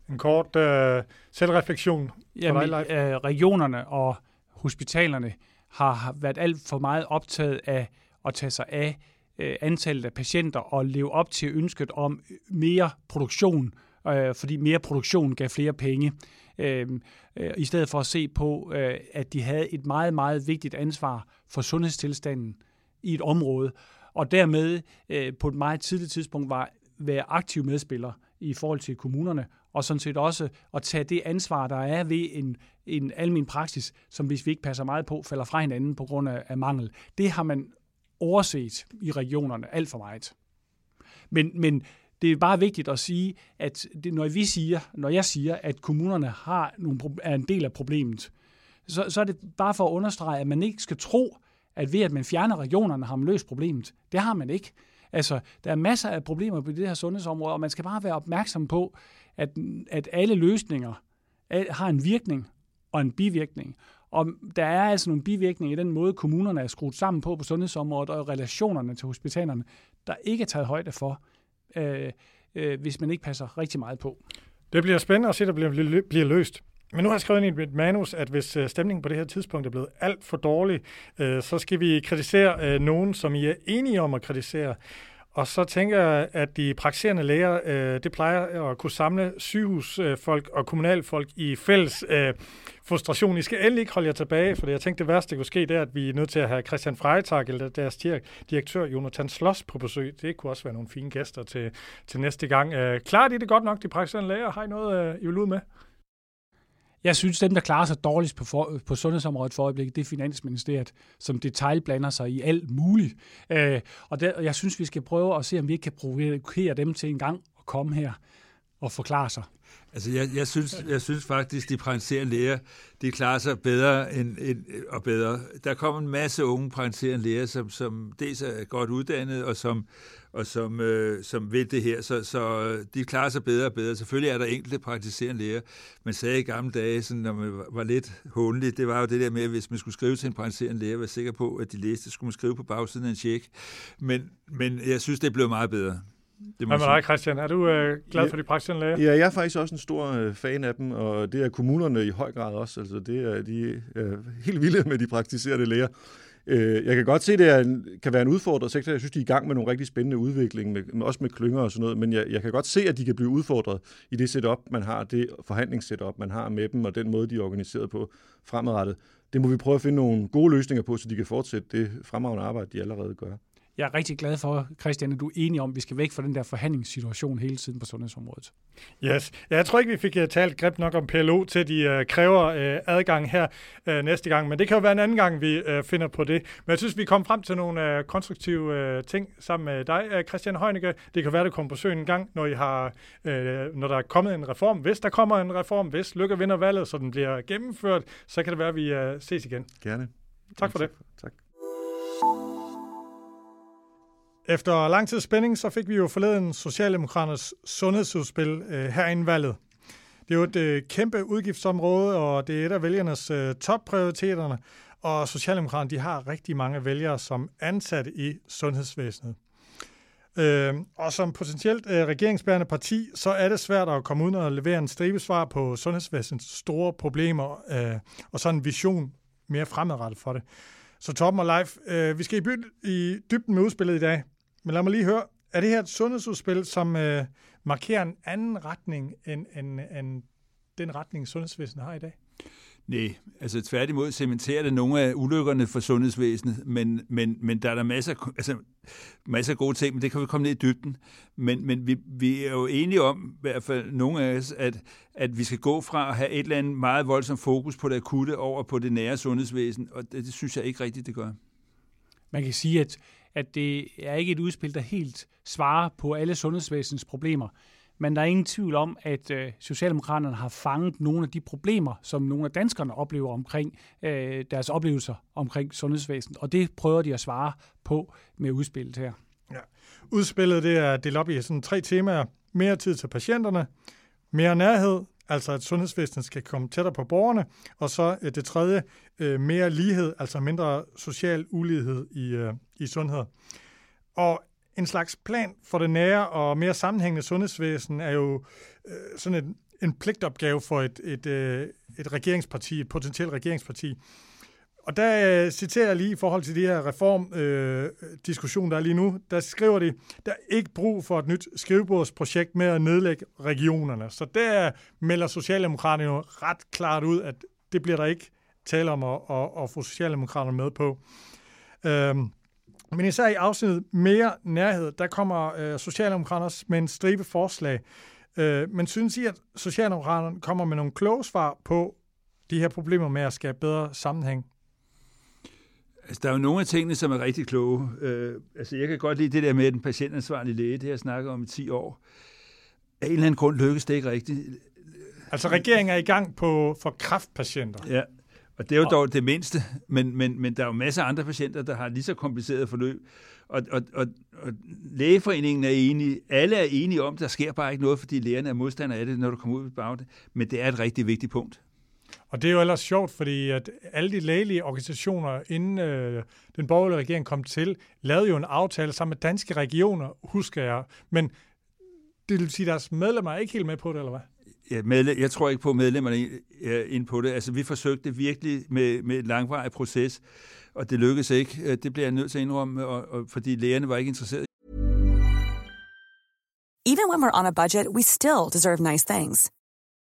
En kort øh, selvreflektion. Jamen, øh, regionerne og hospitalerne har været alt for meget optaget af at tage sig af øh, antallet af patienter og leve op til ønsket om mere produktion, øh, fordi mere produktion gav flere penge. Øh, øh, I stedet for at se på, øh, at de havde et meget, meget vigtigt ansvar for sundhedstilstanden i et område, og dermed øh, på et meget tidligt tidspunkt var være aktiv medspiller i forhold til kommunerne, og sådan set også at tage det ansvar, der er ved en, en almen praksis, som hvis vi ikke passer meget på, falder fra hinanden på grund af, af mangel. Det har man overset i regionerne alt for meget. Men, men det er bare vigtigt at sige, at det, når vi siger, når jeg siger, at kommunerne har nogle, er en del af problemet, så, så er det bare for at understrege, at man ikke skal tro, at ved at man fjerner regionerne, har man løst problemet. Det har man ikke. Altså, der er masser af problemer på det her sundhedsområde, og man skal bare være opmærksom på, at, at alle løsninger har en virkning og en bivirkning. Og der er altså nogle bivirkninger i den måde, kommunerne er skruet sammen på på sundhedsområdet og relationerne til hospitalerne, der ikke er taget højde for, øh, øh, hvis man ikke passer rigtig meget på. Det bliver spændende at se, at det bliver, bliver løst. Men nu har jeg skrevet ind i mit manus, at hvis øh, stemningen på det her tidspunkt er blevet alt for dårlig, øh, så skal vi kritisere øh, nogen, som I er enige om at kritisere. Og så tænker jeg, at de praktiserende læger, øh, det plejer at kunne samle sygehusfolk og kommunalfolk i fælles øh, frustration. I skal endelig ikke holde jer tilbage, for jeg tænkte, det værste, der kunne ske, det er, at vi er nødt til at have Christian Freitag, eller deres direktør Jonathan Sloss på besøg. Det kunne også være nogle fine gæster til, til næste gang. Øh, klarer de det godt nok, de praktiserende læger? Har I noget, øh, I vil ud med? Jeg synes, dem, der klarer sig dårligst på, for, på sundhedsområdet for øjeblikket, det er Finansministeriet, som detaljblander sig i alt muligt. Øh, og, der, og jeg synes, vi skal prøve at se, om vi ikke kan provokere dem til en gang at komme her at forklare sig. Altså, jeg, jeg, synes, jeg synes faktisk, de praktiserende læger, de klarer sig bedre end, end, og bedre. Der kommer en masse unge praktiserende læger, som, som dels er godt uddannet, og som, og som, øh, som vil det her, så, så øh, de klarer sig bedre og bedre. Selvfølgelig er der enkelte praktiserende læger. Man sagde i gamle dage, sådan, når man var lidt håndelig, det var jo det der med, at hvis man skulle skrive til en praktiserende læge, var sikker på, at de læste, skulle man skrive på bagsiden af en tjek. Men, men jeg synes, det er blevet meget bedre. Det Hvad med dig, Christian? Er du øh, glad ja, for de praktiserende læger? Ja, jeg er faktisk også en stor øh, fan af dem, og det er kommunerne i høj grad også. Altså, det er, de er helt vilde med de praktiserende læger. Øh, jeg kan godt se, at det er en, kan være en udfordret sektor. Jeg synes, de er i gang med nogle rigtig spændende udvikling, med, med, også med klynger og sådan noget, men jeg, jeg kan godt se, at de kan blive udfordret i det setup, man har, det forhandlingssetup, man har med dem, og den måde, de er organiseret på fremadrettet. Det må vi prøve at finde nogle gode løsninger på, så de kan fortsætte det fremragende arbejde, de allerede gør jeg er rigtig glad for, Christian, at du er enig om, at vi skal væk fra den der forhandlingssituation hele tiden på sundhedsområdet. Yes. Ja, jeg tror ikke, vi fik uh, talt greb nok om PLO, til de uh, kræver uh, adgang her uh, næste gang, men det kan jo være en anden gang, vi uh, finder på det. Men jeg synes, vi kom frem til nogle uh, konstruktive uh, ting sammen med dig, uh, Christian Heunicke. Det kan være, du kommer på søen en gang, når, I har, uh, når der er kommet en reform. Hvis der kommer en reform, hvis Lykke vinder valget, så den bliver gennemført, så kan det være, at vi uh, ses igen. Gerne. Tak for det. Tak. Efter lang tid spænding, så fik vi jo forleden Socialdemokraternes sundhedsudspil øh, herinde valget. Det er jo et øh, kæmpe udgiftsområde, og det er et af vælgernes øh, topprioriteterne, og Socialdemokraterne de har rigtig mange vælgere som ansatte i sundhedsvæsenet. Øh, og som potentielt øh, regeringsbærende parti, så er det svært at komme ud og levere en stribesvar på sundhedsvæsenets store problemer, øh, og sådan en vision mere fremadrettet for det. Så Torben og Leif, øh, vi skal i, by- i dybden med udspillet i dag. Men lad mig lige høre, er det her et sundhedsudspil, som øh, markerer en anden retning end, end, end den retning, sundhedsvæsenet har i dag? Nej, altså tværtimod cementerer det nogle af ulykkerne for sundhedsvæsenet, men, men, men der er der masser, altså, masser af gode ting, men det kan vi komme ned i dybden. Men, men vi, vi er jo enige om, i hvert fald nogle af os, at, at vi skal gå fra at have et eller andet meget voldsomt fokus på det akutte over på det nære sundhedsvæsen, og det, det synes jeg ikke rigtigt, det gør. Man kan sige, at at det er ikke et udspil, der helt svarer på alle sundhedsvæsenets problemer. Men der er ingen tvivl om, at øh, Socialdemokraterne har fanget nogle af de problemer, som nogle af danskerne oplever omkring øh, deres oplevelser omkring sundhedsvæsenet. Og det prøver de at svare på med udspillet her. Ja. Udspillet det er delt op i sådan tre temaer. Mere tid til patienterne, mere nærhed, altså at sundhedsvæsenet skal komme tættere på borgerne, og så øh, det tredje, øh, mere lighed, altså mindre social ulighed i, øh, i sundhed. Og en slags plan for det nære og mere sammenhængende sundhedsvæsen er jo øh, sådan en, en pligtopgave for et, et, øh, et regeringsparti, et potentielt regeringsparti. Og der øh, citerer jeg lige i forhold til de her reformdiskussion, øh, der er lige nu, der skriver de, der er ikke brug for et nyt skrivebordsprojekt med at nedlægge regionerne. Så der melder Socialdemokraterne jo ret klart ud, at det bliver der ikke tale om at, at, at få Socialdemokraterne med på. Øhm, men især i afsnittet mere nærhed, der kommer øh, Socialdemokraterne med en stribe forslag. Øh, men synes I, at Socialdemokraterne kommer med nogle kloge svar på de her problemer med at skabe bedre sammenhæng Altså, der er jo nogle af tingene, som er rigtig kloge. Øh, altså, jeg kan godt lide det der med den patientansvarlige læge, det har jeg snakket om i 10 år. Af en eller anden grund lykkes det ikke rigtigt. Altså, regeringen er i gang på for kraftpatienter. Ja, og det er jo dog det mindste, men, men, men der er jo masser af andre patienter, der har lige så kompliceret forløb. Og, og, og, og lægeforeningen er enige, alle er enige om, at der sker bare ikke noget, fordi lægerne er modstandere af det, når du kommer ud på det. Men det er et rigtig vigtigt punkt. Og det er jo ellers sjovt, fordi at alle de lægelige organisationer, inden øh, den borgerlige regering kom til, lavede jo en aftale sammen med danske regioner, husker jeg. Men det vil sige, at deres medlemmer er ikke helt med på det, eller hvad? Ja, medlem, jeg tror ikke på, medlemmerne er inde på det. Altså, vi forsøgte virkelig med, med et langvarig proces, og det lykkedes ikke. Øh, det bliver jeg nødt til at indrømme, og, og, fordi lægerne var ikke interesseret. Even when we're on a budget, we still deserve nice things.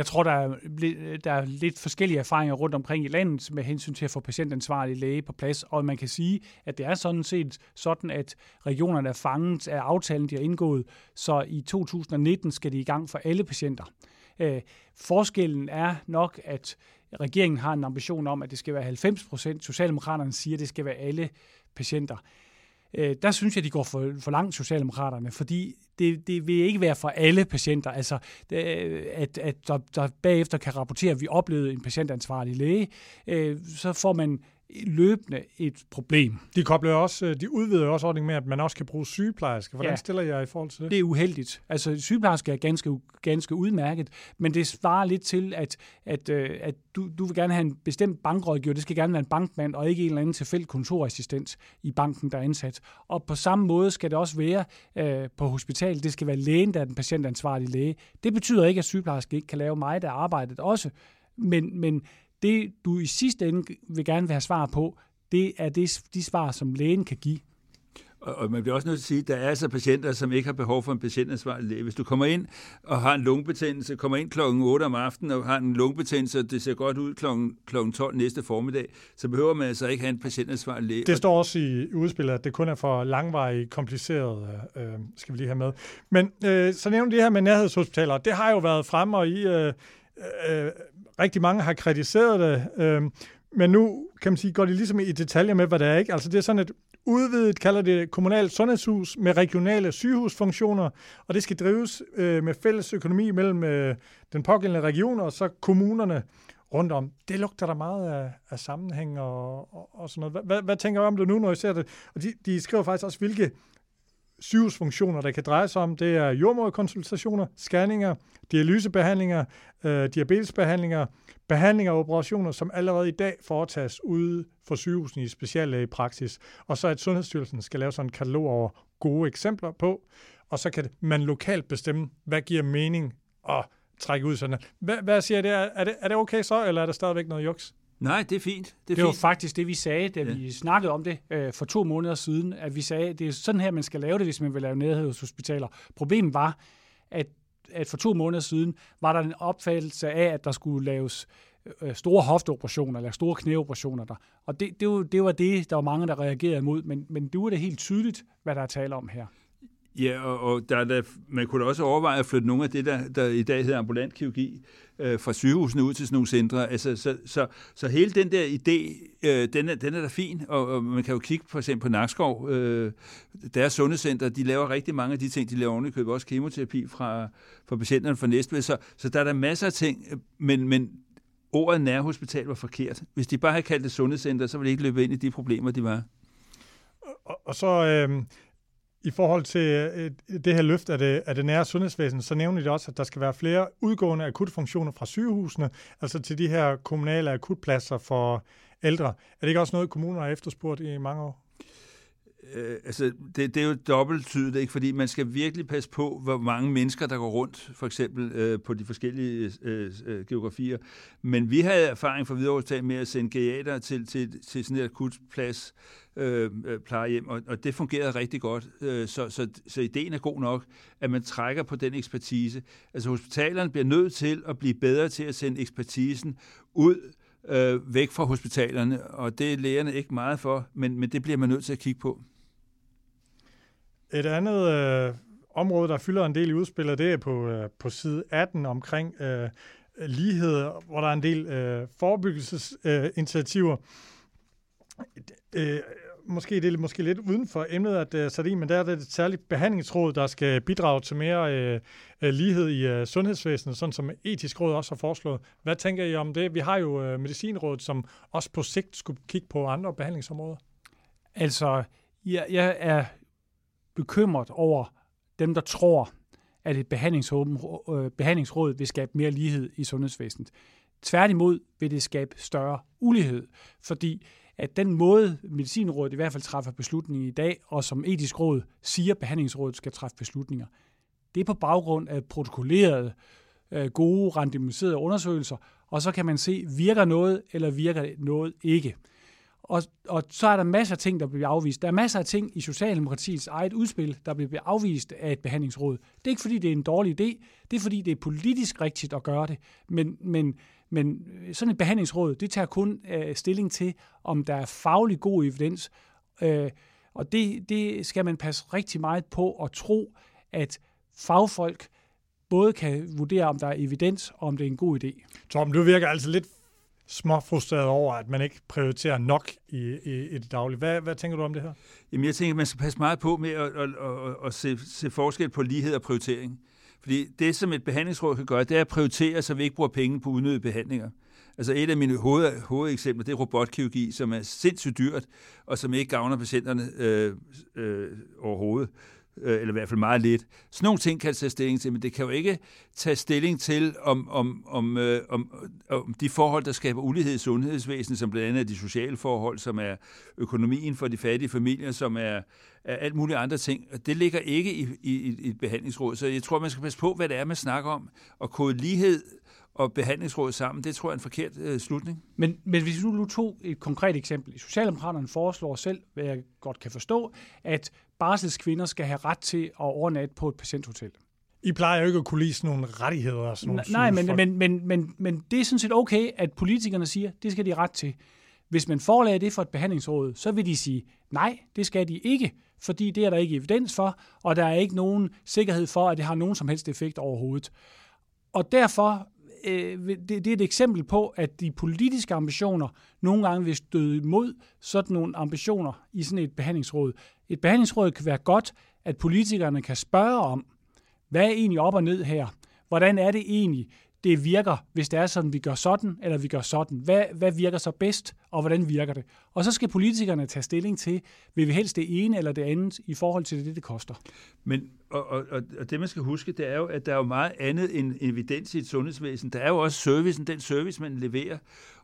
Jeg tror, der er, der er lidt forskellige erfaringer rundt omkring i landet med hensyn til at få patientansvarlig læge på plads, og man kan sige, at det er sådan set sådan, at regionerne er fanget af aftalen, de har indgået, så i 2019 skal de i gang for alle patienter. Øh, forskellen er nok, at regeringen har en ambition om, at det skal være 90 procent. Socialdemokraterne siger, at det skal være alle patienter. Øh, der synes jeg, de går for, for langt, Socialdemokraterne, fordi det, det vil ikke være for alle patienter, altså det, at, at der, der bagefter kan rapportere, at vi oplevede en patientansvarlig læge, øh, så får man løbende et problem. De kobler også, de udvider også ordningen med, at man også kan bruge sygeplejersker. Hvordan ja. stiller jeg i forhold til det? Det er uheldigt. Altså sygeplejersker er ganske, ganske udmærket, men det svarer lidt til, at, at, øh, at du, du vil gerne have en bestemt bankrådgiver. Det skal gerne være en bankmand, og ikke en eller anden tilfældig kontorassistent i banken, der er ansat. Og på samme måde skal det også være øh, på hospitalet. Det skal være lægen, der er den patientansvarlige læge. Det betyder ikke, at sygeplejersker ikke kan lave meget af arbejdet også, men, men det, du i sidste ende vil gerne vil have svar på, det er det, de svar, som lægen kan give. Og, man bliver også nødt til at sige, at der er altså patienter, som ikke har behov for en patientansvarlig læge. Hvis du kommer ind og har en lungebetændelse, kommer ind klokken 8 om aftenen og har en lungebetændelse, og det ser godt ud klokken, klokken 12 næste formiddag, så behøver man altså ikke have en patientansvarlig læge. Det står også i udspillet, at det kun er for langvarigt kompliceret, øh, skal vi lige have med. Men øh, så nævnte det her med nærhedshospitaler. Det har jo været fremme, og I... Øh, øh, rigtig mange har kritiseret det, øh, men nu kan man sige, går de ligesom i detaljer med, hvad det er. Ikke? Altså det er sådan et udvidet, kalder det kommunalt sundhedshus med regionale sygehusfunktioner, og det skal drives øh, med fælles økonomi mellem øh, den pågældende region og så kommunerne rundt om. Det lugter der meget af, af sammenhæng og, og, og sådan noget. Hvad, hvad tænker du om det nu, når I ser det? Og de, de skriver faktisk også, hvilke sygehusfunktioner, der kan dreje sig om. Det er jordmoderkonsultationer, scanninger, dialysebehandlinger, øh, diabetesbehandlinger, behandlinger og operationer, som allerede i dag foretages ude for sygehusene i speciallægepraksis. Og så at Sundhedsstyrelsen skal lave sådan en katalog over gode eksempler på, og så kan man lokalt bestemme, hvad giver mening at trække ud sådan. Hvad, hvad siger det? Er, det? er det okay så, eller er der stadigvæk noget juks? Nej, det er fint. Det, er det var fint. faktisk det, vi sagde, da ja. vi snakkede om det øh, for to måneder siden, at vi sagde, at det er sådan her, man skal lave det, hvis man vil lave nærhedshospitaler. Problemet var, at, at for to måneder siden var der en opfattelse af, at der skulle laves øh, store hofteoperationer eller store knæoperationer der. Og det, det, var, det var det, der var mange, der reagerede imod, men, men det var det helt tydeligt, hvad der er tale om her. Ja, og, og der, der, man kunne da også overveje at flytte nogle af det, der, der i dag hedder ambulant kirurgi, øh, fra sygehusene ud til sådan nogle centre. Altså, så, så, så hele den der idé, øh, den, er, den er da fin, og, og man kan jo kigge for eksempel på Nakskov. Øh, deres sundhedscenter, de laver rigtig mange af de ting, de laver ovenikøbet også kemoterapi fra, fra patienterne fra Næstved, så, så der er der masser af ting, men, men ordet nærhospital var forkert. Hvis de bare havde kaldt det sundhedscenter, så ville de ikke løbe ind i de problemer, de var. Og, og så... Øh i forhold til øh, det her løft af det, af det nære sundhedsvæsen, så nævner de også, at der skal være flere udgående akutfunktioner fra sygehusene, altså til de her kommunale akutpladser for ældre. Er det ikke også noget, kommuner har efterspurgt i mange år? øh, altså, det, det er jo dobbelttydigt, ikke? fordi man skal virkelig passe på, hvor mange mennesker, der går rundt, for eksempel øh, på de forskellige øh, øh, geografier. Men vi havde erfaring fra Hvidovre med at sende geriater til, til, til sådan et akutplads Øh, øh, plejehjem, og, og det fungerede rigtig godt. Øh, så, så, så ideen er god nok, at man trækker på den ekspertise. Altså hospitalerne bliver nødt til at blive bedre til at sende ekspertisen ud øh, væk fra hospitalerne, og det er lægerne ikke meget for, men, men det bliver man nødt til at kigge på. Et andet øh, område, der fylder en del i udspillet, det er på, øh, på side 18 omkring øh, lighed, hvor der er en del øh, forebyggelsesinitiativer. Øh, øh, måske det er måske lidt uden for emnet at uh, sætte i, men der er det et særligt behandlingsråd, der skal bidrage til mere uh, lighed i uh, sundhedsvæsenet, sådan som etisk råd også har foreslået. Hvad tænker I om det? Vi har jo uh, medicinrådet, som også på sigt skulle kigge på andre behandlingsområder. Altså, jeg, jeg er bekymret over dem, der tror, at et behandlingsråd, øh, behandlingsråd vil skabe mere lighed i sundhedsvæsenet. Tværtimod vil det skabe større ulighed, fordi at den måde, Medicinrådet i hvert fald træffer beslutninger i dag, og som etisk råd siger, behandlingsrådet skal træffe beslutninger, det er på baggrund af protokollerede, øh, gode, randomiserede undersøgelser, og så kan man se, virker noget, eller virker noget ikke. og, og så er der masser af ting, der bliver afvist. Der er masser af ting i Socialdemokratiets eget udspil, der bliver afvist af et behandlingsråd. Det er ikke fordi, det er en dårlig idé, det er fordi, det er politisk rigtigt at gøre det. Men, men, men sådan et behandlingsråd, det tager kun øh, stilling til, om der er faglig god evidens. Øh, og det, det skal man passe rigtig meget på at tro, at fagfolk både kan vurdere, om der er evidens, og om det er en god idé. Tom, du virker altså lidt småfrustreret over, at man ikke prioriterer nok i, i, i det daglige. Hvad, hvad tænker du om det her? Jamen, jeg tænker, at man skal passe meget på med at, at, at, at se, se forskel på lighed og prioritering. Fordi det, som et behandlingsråd kan gøre, det er at prioritere, så vi ikke bruger penge på unødige behandlinger. Altså et af mine hoved, hovedeksempler, det er robotkirurgi, som er sindssygt dyrt, og som ikke gavner patienterne øh, øh, overhovedet Øh, eller i hvert fald meget lidt. Sådan nogle ting kan det tage stilling til, men det kan jo ikke tage stilling til om, om, om, øh, om, om de forhold, der skaber ulighed i sundhedsvæsenet, som blandt andet er de sociale forhold, som er økonomien for de fattige familier, som er, er alt muligt andre ting. Det ligger ikke i, i, i et behandlingsråd, så jeg tror, man skal passe på, hvad det er, man snakker om, og kode lighed og behandlingsråd sammen, det tror jeg er en forkert øh, slutning. Men, men hvis vi nu tog et konkret eksempel. Socialdemokraterne foreslår selv, hvad jeg godt kan forstå, at barselskvinder skal have ret til at overnatte på et patienthotel. I plejer jo ikke at kunne lide sådan nogle rettigheder. Og sådan nogle Nej, men, men, men, men, men det er sådan set okay, at politikerne siger, det skal de ret til. Hvis man forelager det for et behandlingsråd, så vil de sige, nej, det skal de ikke, fordi det er der ikke evidens for, og der er ikke nogen sikkerhed for, at det har nogen som helst effekt overhovedet. Og derfor øh, det, det er et eksempel på, at de politiske ambitioner nogle gange vil støde imod sådan nogle ambitioner i sådan et behandlingsråd. Et behandlingsråd kan være godt, at politikerne kan spørge om, hvad er egentlig op og ned her? Hvordan er det egentlig, det virker, hvis det er sådan, vi gør sådan, eller vi gør sådan. Hvad, hvad virker så bedst, og hvordan virker det? Og så skal politikerne tage stilling til, vil vi helst det ene eller det andet i forhold til det, det koster. Men og, og, og det, man skal huske, det er jo, at der er jo meget andet end evidens i et sundhedsvæsen. Der er jo også servicen, den service, man leverer.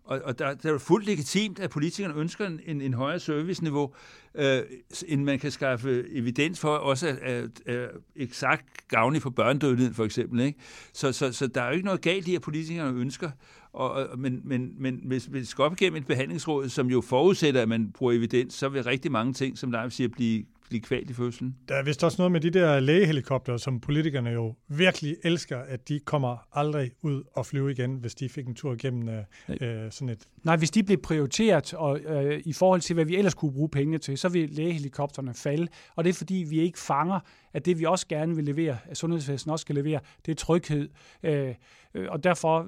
Og, og der, der er jo fuldt legitimt, at politikerne ønsker en, en, en højere serviceniveau, øh, end man kan skaffe evidens for, også er, er, er eksakt gavnlig for børnedødeligheden for eksempel. Ikke? Så, så, så der er jo ikke noget galt i, at politikerne ønsker. Og, men, men, men hvis, hvis vi skal op igennem et behandlingsråd, som jo forudsætter, at man bruger evidens, så vil rigtig mange ting, som der siger, blive blive kvalt i fødslen. Der er vist også noget med de der lægehelikopter, som politikerne jo virkelig elsker, at de kommer aldrig ud og flyve igen, hvis de fik en tur igennem øh, øh, sådan et... Nej, hvis de blev prioriteret og, øh, i forhold til, hvad vi ellers kunne bruge pengene til, så vil lægehelikopterne falde. Og det er fordi, vi ikke fanger, at det vi også gerne vil levere, at sundhedsvæsenet også skal levere, det er tryghed. Øh, Øh, og derfor,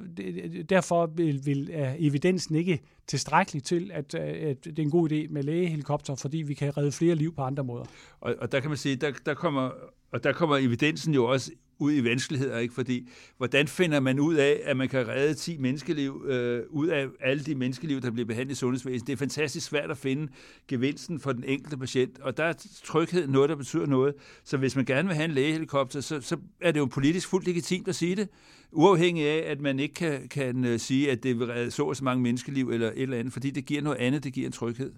derfor vil, vil er evidensen ikke tilstrækkelig til, at, øh, at det er en god idé med lægehelikopter, fordi vi kan redde flere liv på andre måder. Og, og der kan man sige, der, der kommer og der kommer evidensen jo også ud i vanskeligheder, ikke? Fordi, hvordan finder man ud af, at man kan redde 10 menneskeliv øh, ud af alle de menneskeliv, der bliver behandlet i sundhedsvæsenet? Det er fantastisk svært at finde gevinsten for den enkelte patient, og der er tryghed noget, der betyder noget. Så hvis man gerne vil have en lægehelikopter, så, så er det jo politisk fuldt legitimt at sige det, uafhængig af, at man ikke kan, kan øh, sige, at det vil redde så og så mange menneskeliv eller et eller andet, fordi det giver noget andet, det giver en tryghed.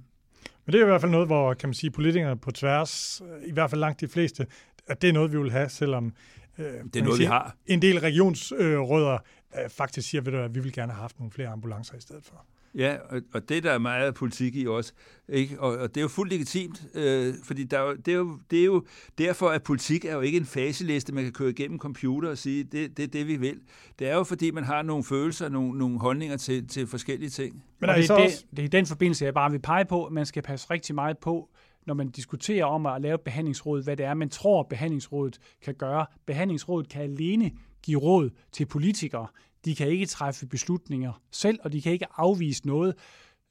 Men det er i hvert fald noget, hvor kan man sige, politikerne på tværs, i hvert fald langt de fleste, at det er noget, vi vil have, selvom øh, det er noget, siger, vi har. en del regionsrødder øh, faktisk siger, ved du, at vi vil gerne have haft nogle flere ambulancer i stedet for. Ja, og, og det der er meget politik i også. Ikke? Og, og det er jo fuldt legitimt, øh, fordi der er jo, det, er jo, det er jo derfor, at politik er jo ikke en faseliste, man kan køre igennem computer og sige, det, det er det, vi vil. Det er jo fordi, man har nogle følelser, nogle, nogle holdninger til, til forskellige ting. Men er det, det, det er i den forbindelse, jeg bare vil pege på, at man skal passe rigtig meget på, når man diskuterer om at lave et behandlingsråd, hvad det er, man tror, behandlingsrådet kan gøre. Behandlingsrådet kan alene give råd til politikere. De kan ikke træffe beslutninger selv, og de kan ikke afvise noget,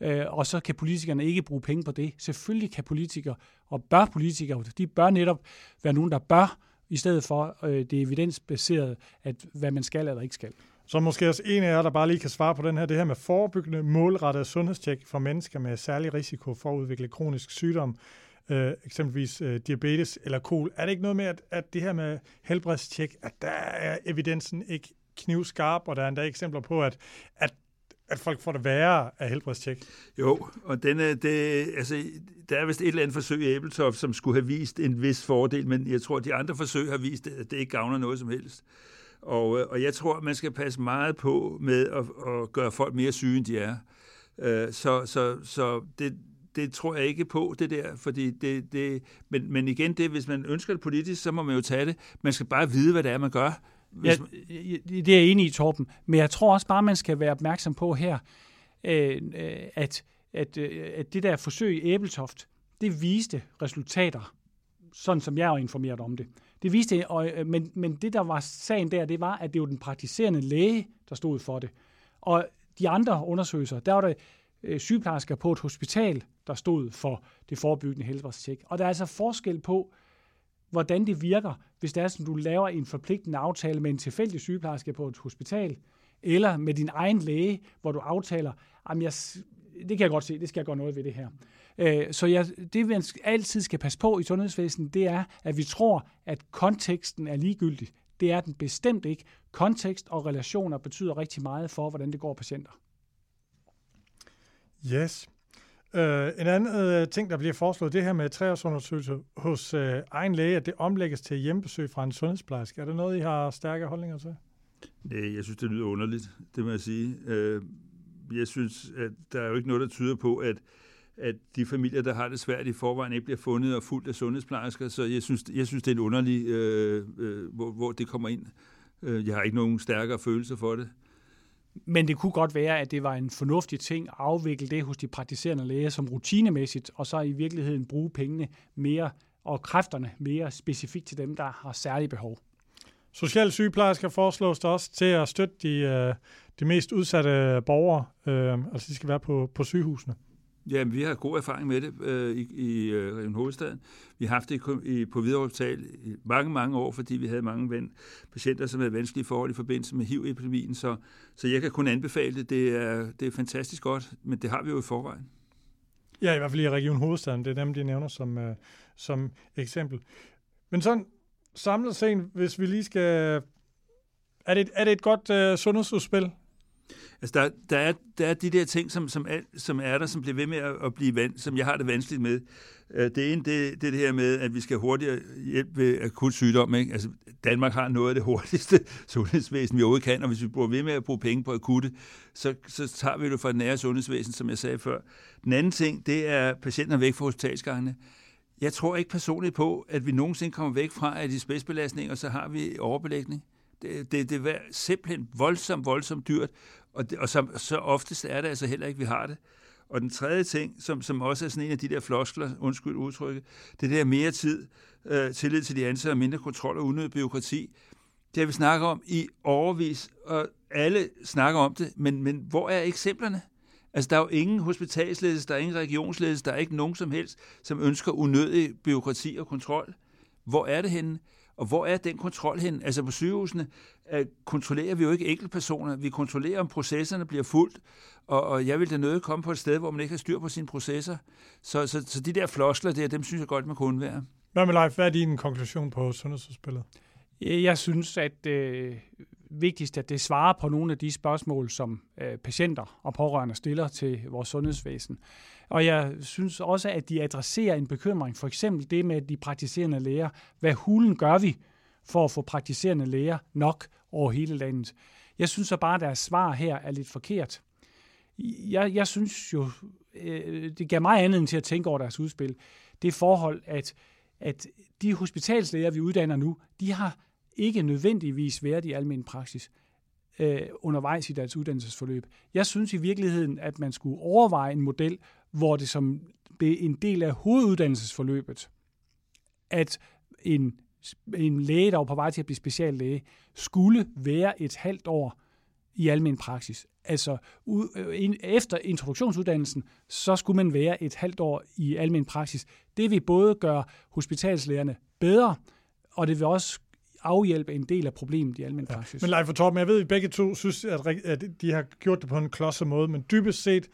øh, og så kan politikerne ikke bruge penge på det. Selvfølgelig kan politikere, og bør politikere, de bør netop være nogen, der bør, i stedet for øh, det evidensbaserede, at hvad man skal eller ikke skal. Så måske også en af jer, der bare lige kan svare på den her, det her med forebyggende målrettet sundhedstjek for mennesker med særlig risiko for at udvikle kronisk sygdom, øh, eksempelvis øh, diabetes eller kol. Er det ikke noget med, at, at det her med helbredstjek, at der er evidensen ikke knivskarp, og der er endda eksempler på, at, at at folk får det værre af helbredstjek. Jo, og den er, det, altså, der er vist et eller andet forsøg i Æbeltoft, som skulle have vist en vis fordel, men jeg tror, at de andre forsøg har vist, at det ikke gavner noget som helst. Og, øh, og jeg tror, man skal passe meget på med at, at gøre folk mere syge, end de er. Øh, så, så, så det, det tror jeg ikke på, det der, fordi det, det men, men igen, det, hvis man ønsker det politisk, så må man jo tage det. Man skal bare vide, hvad det er, man gør. Ja, det er jeg enig i, Torben. Men jeg tror også bare, man skal være opmærksom på her, øh, øh at, at, at det der forsøg i Æbeltoft, det viste resultater, sådan som jeg er informeret om det. Det viste, og, øh, men, men det, der var sagen der, det var, at det var den praktiserende læge, der stod for det. Og de andre undersøgelser, der var der øh, sygeplejersker på et hospital, der stod for det forebyggende helbredstjek. Og der er altså forskel på, hvordan det virker, hvis det er sådan, du laver en forpligtende aftale med en tilfældig sygeplejerske på et hospital, eller med din egen læge, hvor du aftaler, jamen jeg, det kan jeg godt se, det skal jeg gøre noget ved det her. Øh, så jeg, det, vi altid skal passe på i sundhedsvæsenet, det er, at vi tror, at konteksten er ligegyldig. Det er den bestemt ikke. Kontekst og relationer betyder rigtig meget for, hvordan det går patienter. Yes. Uh, en anden uh, ting, der bliver foreslået, det her med treårsundersøgelse hos uh, egen læge, at det omlægges til hjemmebesøg fra en sundhedsplejerske. Er det noget, I har stærke holdninger til? Nej, jeg synes, det lyder underligt, det må jeg sige. Uh, jeg synes, at der er jo ikke noget, der tyder på, at at de familier, der har det svært i forvejen, ikke bliver fundet og fuldt af sundhedsplejersker. Så jeg synes, jeg synes det er en underlig, øh, øh, hvor, hvor det kommer ind. Jeg har ikke nogen stærkere følelse for det. Men det kunne godt være, at det var en fornuftig ting at afvikle det hos de praktiserende læger som rutinemæssigt, og så i virkeligheden bruge pengene mere og kræfterne mere specifikt til dem, der har særlige behov. Social sygeplejersker foreslås der også til at støtte de, øh, de mest udsatte borgere, øh, altså de skal være på, på sygehusene. Ja, vi har god erfaring med det øh, i, i øh, Region Hovedstaden. Vi har haft det i, på Hvidovre Hospital i mange, mange år, fordi vi havde mange ven, patienter, som havde vanskelige forhold i forbindelse med HIV-epidemien. Så, så jeg kan kun anbefale det. Det er, det er fantastisk godt, men det har vi jo i forvejen. Ja, i hvert fald i Region Hovedstaden. Det er dem, de nævner som, øh, som eksempel. Men sådan samlet set, hvis vi lige skal... Er det, er det et godt øh, sundhedsudspil, Altså, der, der, er, der er de der ting, som, som, er, som er der, som bliver ved med at, at blive vand, som jeg har det vanskeligt med. Øh, det ene, det, det er det her med, at vi skal hurtigere hjælpe ved akut sygdom. Ikke? Altså, Danmark har noget af det <laughs> hurtigste sundhedsvæsen, vi overhovedet kan, og hvis vi bruger ved med at bruge penge på akutte, så, så tager vi det fra det nære sundhedsvæsen, som jeg sagde før. Den anden ting, det er patienter væk fra hospitalsgangene. Jeg tror ikke personligt på, at vi nogensinde kommer væk fra, at de og så har vi overbelægning. Det, det, det er simpelthen voldsomt, voldsomt dyrt, og, det, og så, så oftest er det altså heller ikke, vi har det. Og den tredje ting, som, som også er sådan en af de der floskler, undskyld udtrykket, det der mere tid, øh, tillid til de ansatte og mindre kontrol og unødig byråkrati. Det har vi snakket om i overvis, og alle snakker om det, men, men hvor er eksemplerne? Altså, der er jo ingen hospitalsledelse, der er ingen regionsledelse, der er ikke nogen som helst, som ønsker unødig byråkrati og kontrol. Hvor er det henne? Og hvor er den kontrol hen? Altså på sygehusene uh, kontrollerer vi jo ikke enkeltpersoner. Vi kontrollerer, om processerne bliver fuldt. Og, og jeg vil da nødt komme på et sted, hvor man ikke har styr på sine processer. Så, så, så de der floskler der, dem synes jeg godt, man kunne undvære. Hvad med Leif? Hvad er din konklusion på sundhedsudspillet? Jeg synes, at øh, vigtigst, at det svarer på nogle af de spørgsmål, som øh, patienter og pårørende stiller til vores sundhedsvæsen. Og jeg synes også, at de adresserer en bekymring. For eksempel det med de praktiserende læger. Hvad hulen gør vi for at få praktiserende læger nok over hele landet? Jeg synes så bare, at deres svar her er lidt forkert. Jeg, jeg synes jo, øh, det gav mig andet til at tænke over deres udspil. Det forhold, at, at de hospitalslæger, vi uddanner nu, de har ikke nødvendigvis været i almen praksis øh, undervejs i deres uddannelsesforløb. Jeg synes i virkeligheden, at man skulle overveje en model, hvor det som en del af hoveduddannelsesforløbet, at en, en læge, der var på vej til at blive speciallæge, skulle være et halvt år i almen praksis. Altså øh, efter introduktionsuddannelsen, så skulle man være et halvt år i almen praksis. Det vil både gøre hospitalslægerne bedre, og det vil også afhjælpe en del af problemet i almen praksis. Ja. Men Leif og Torben, jeg ved, at I begge to synes, at de har gjort det på en klodset måde, men dybest set,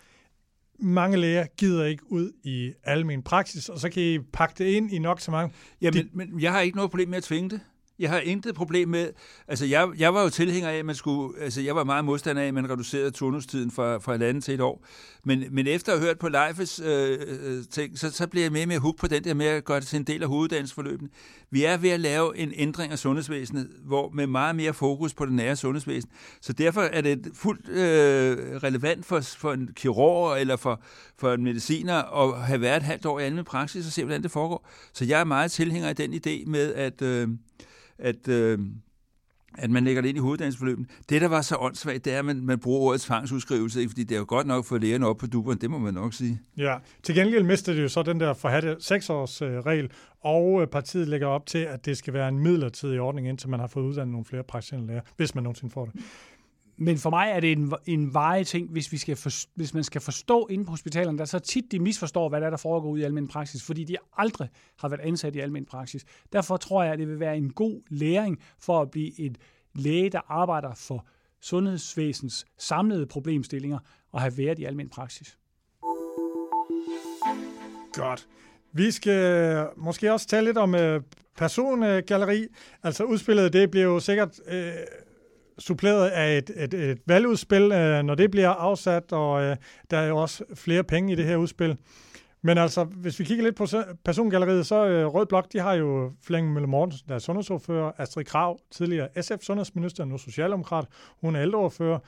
mange læger gider ikke ud i almen praksis, og så kan I pakke det ind i nok så mange. Ja, men, men jeg har ikke noget problem med at tvinge det. Jeg har intet problem med, altså jeg, jeg var jo tilhænger af, at man skulle, altså jeg var meget modstander af, at man reducerede turnustiden fra, fra et andet til et år. Men, men efter at have hørt på Leifes øh, øh, ting, så, så bliver jeg mere med hook på den der med at gøre det til en del af hoveduddannelsesforløbene. Vi er ved at lave en ændring af sundhedsvæsenet, hvor med meget mere fokus på det nære sundhedsvæsen. Så derfor er det fuldt øh, relevant for, for en kirurg eller for, for en mediciner at have været et halvt år i anden praksis og se, hvordan det foregår. Så jeg er meget tilhænger af den idé med, at øh, at, øh, at man lægger det ind i hoveddannelsesforløbet. Det, der var så åndssvagt, det er, at man, man bruger ordet tvangsudskrivelse, fordi det er jo godt nok for lægerne op på duberen, det må man nok sige. Ja, til gengæld mister det jo så den der forhatte seksårsregel, og øh, partiet lægger op til, at det skal være en midlertidig ordning, indtil man har fået uddannet nogle flere praktiserende læger, hvis man nogensinde får det men for mig er det en, en veje ting, hvis, vi skal for, hvis man skal forstå inde på hospitalerne, der så tit de misforstår, hvad der, er, der foregår ude i almindelig praksis, fordi de aldrig har været ansat i almindelig praksis. Derfor tror jeg, at det vil være en god læring for at blive et læge, der arbejder for sundhedsvæsens samlede problemstillinger og have været i almindelig praksis. Godt. Vi skal øh, måske også tale lidt om øh, persongalleri. Altså udspillet, det bliver jo sikkert øh, suppleret af et, et, et valgudspil, øh, når det bliver afsat, og øh, der er jo også flere penge i det her udspil. Men altså, hvis vi kigger lidt på persongalleriet, så øh, Rød Blok, de har jo Flemming Møller Mortensen, der er sundhedsordfører, Astrid Krav, tidligere SF-sundhedsminister, nu socialdemokrat, hun er ældreordfører,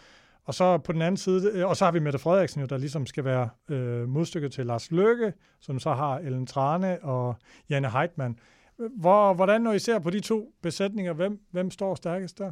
og så på den anden side, øh, og så har vi Mette Frederiksen, jo, der ligesom skal være øh, modstykket til Lars Løkke, som så har Ellen Trane og Janne Heitmann. Hvor, hvordan, når I ser på de to besætninger, hvem, hvem står stærkest der?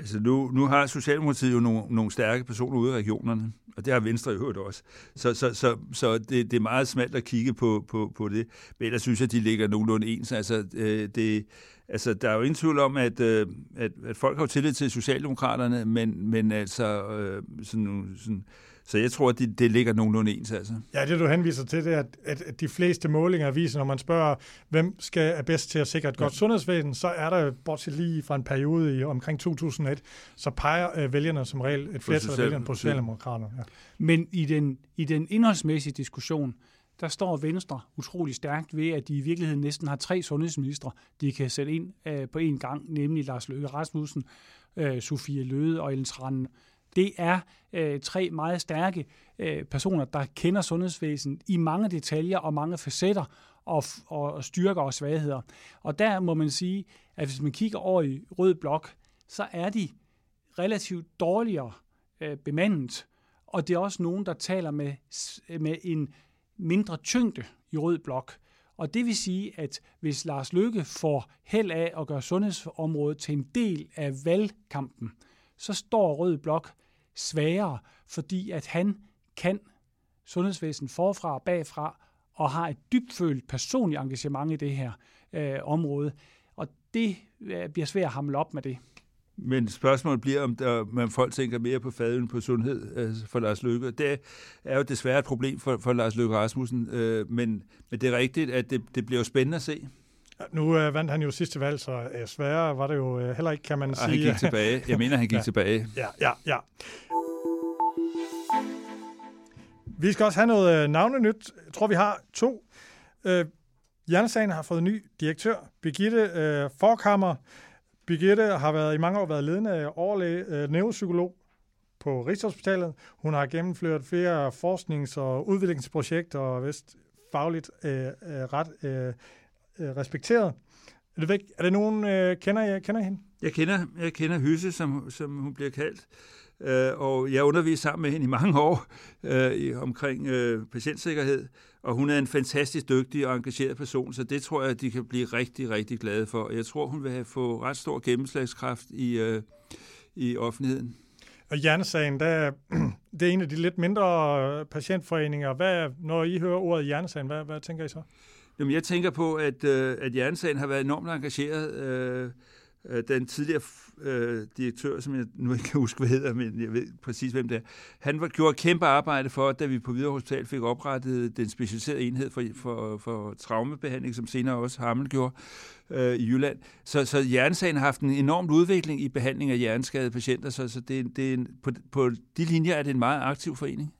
Altså nu, nu har Socialdemokratiet jo nogle, nogle stærke personer ude i regionerne, og det har Venstre jo hørt også. Så, så, så, så det, det er meget smalt at kigge på, på, på det. Men ellers synes jeg, at de ligger nogenlunde ens. Altså, øh, det, altså, der er jo ingen tvivl om, at, øh, at, at folk har tillid til Socialdemokraterne, men, men altså øh, sådan, sådan så jeg tror, at det, det ligger nogenlunde ens. Altså. Ja, det du henviser til, det er, at, at de fleste målinger viser, når man spørger, hvem skal er bedst til at sikre et godt ja. sundhedsvæsen, så er der, bortset lige fra en periode i omkring 2001, så peger øh, vælgerne som regel et flertal af vælgerne på Socialdemokraterne. Ja. Men i den, i den indholdsmæssige diskussion, der står Venstre utrolig stærkt ved, at de i virkeligheden næsten har tre sundhedsministre, de kan sætte ind øh, på en gang, nemlig Lars Løkke Rasmussen, øh, Sofie Løde og Ellen Trane det er øh, tre meget stærke øh, personer, der kender sundhedsvæsenet i mange detaljer og mange facetter og, og styrker og svagheder. Og der må man sige, at hvis man kigger over i rød blok, så er de relativt dårligere øh, bemandet, og det er også nogen, der taler med, med en mindre tyngde i rød blok. Og det vil sige, at hvis Lars Løkke får held af at gøre sundhedsområdet til en del af valgkampen, så står Rød Blok svagere, fordi at han kan sundhedsvæsen forfra og bagfra, og har et dybfølt personligt engagement i det her øh, område. Og det øh, bliver svært at hamle op med det. Men spørgsmålet bliver, om der, man folk tænker mere på faden på sundhed øh, for Lars Løkke. Det er jo desværre et problem for, for Lars Løkke Rasmussen, øh, men, men det er rigtigt, at det, det bliver jo spændende at se. Nu øh, vandt han jo sidste valg, så øh, sværere var det jo øh, heller ikke, kan man og sige. han gik tilbage. Jeg mener, han gik <laughs> ja. tilbage. Ja, ja, ja. Vi skal også have noget øh, navnenyt. Jeg tror, vi har to. Øh, Hjernesagen har fået ny direktør, Birgitte øh, Forkammer. Birgitte har været i mange år været ledende overlæge, øh, neuropsykolog på Rigshospitalet. Hun har gennemført flere forsknings- og udviklingsprojekter og vist fagligt øh, øh, ret øh, øh, respekteret. Er det, væk? er det nogen, øh, kender jeg kender hende? Jeg kender, jeg kender Hysse, som, som hun bliver kaldt. Øh, og jeg underviste sammen med hende i mange år øh, omkring øh, patientsikkerhed, og hun er en fantastisk dygtig og engageret person, så det tror jeg, de kan blive rigtig, rigtig glade for. Jeg tror, hun vil have få ret stor gennemslagskraft i, øh, i offentligheden. Og hjernesagen, der, <clears throat> det er en af de lidt mindre patientforeninger. Hvad, når I hører ordet hjernesagen, hvad, hvad tænker I så? Jamen, jeg tænker på, at, øh, at Jernsagen har været enormt engageret. Øh, øh, den tidligere øh, direktør, som jeg nu ikke kan huske, hvad hedder, men jeg ved præcis, hvem det er, han var, gjorde kæmpe arbejde for, da vi på Hvidovre Hospital fik oprettet den specialiserede enhed for, for, for traumebehandling, som senere også Hammel gjorde øh, i Jylland. Så, så Jernsagen har haft en enorm udvikling i behandling af hjerneskadede patienter, så, så det, det er en, på, på de linjer er det en meget aktiv forening.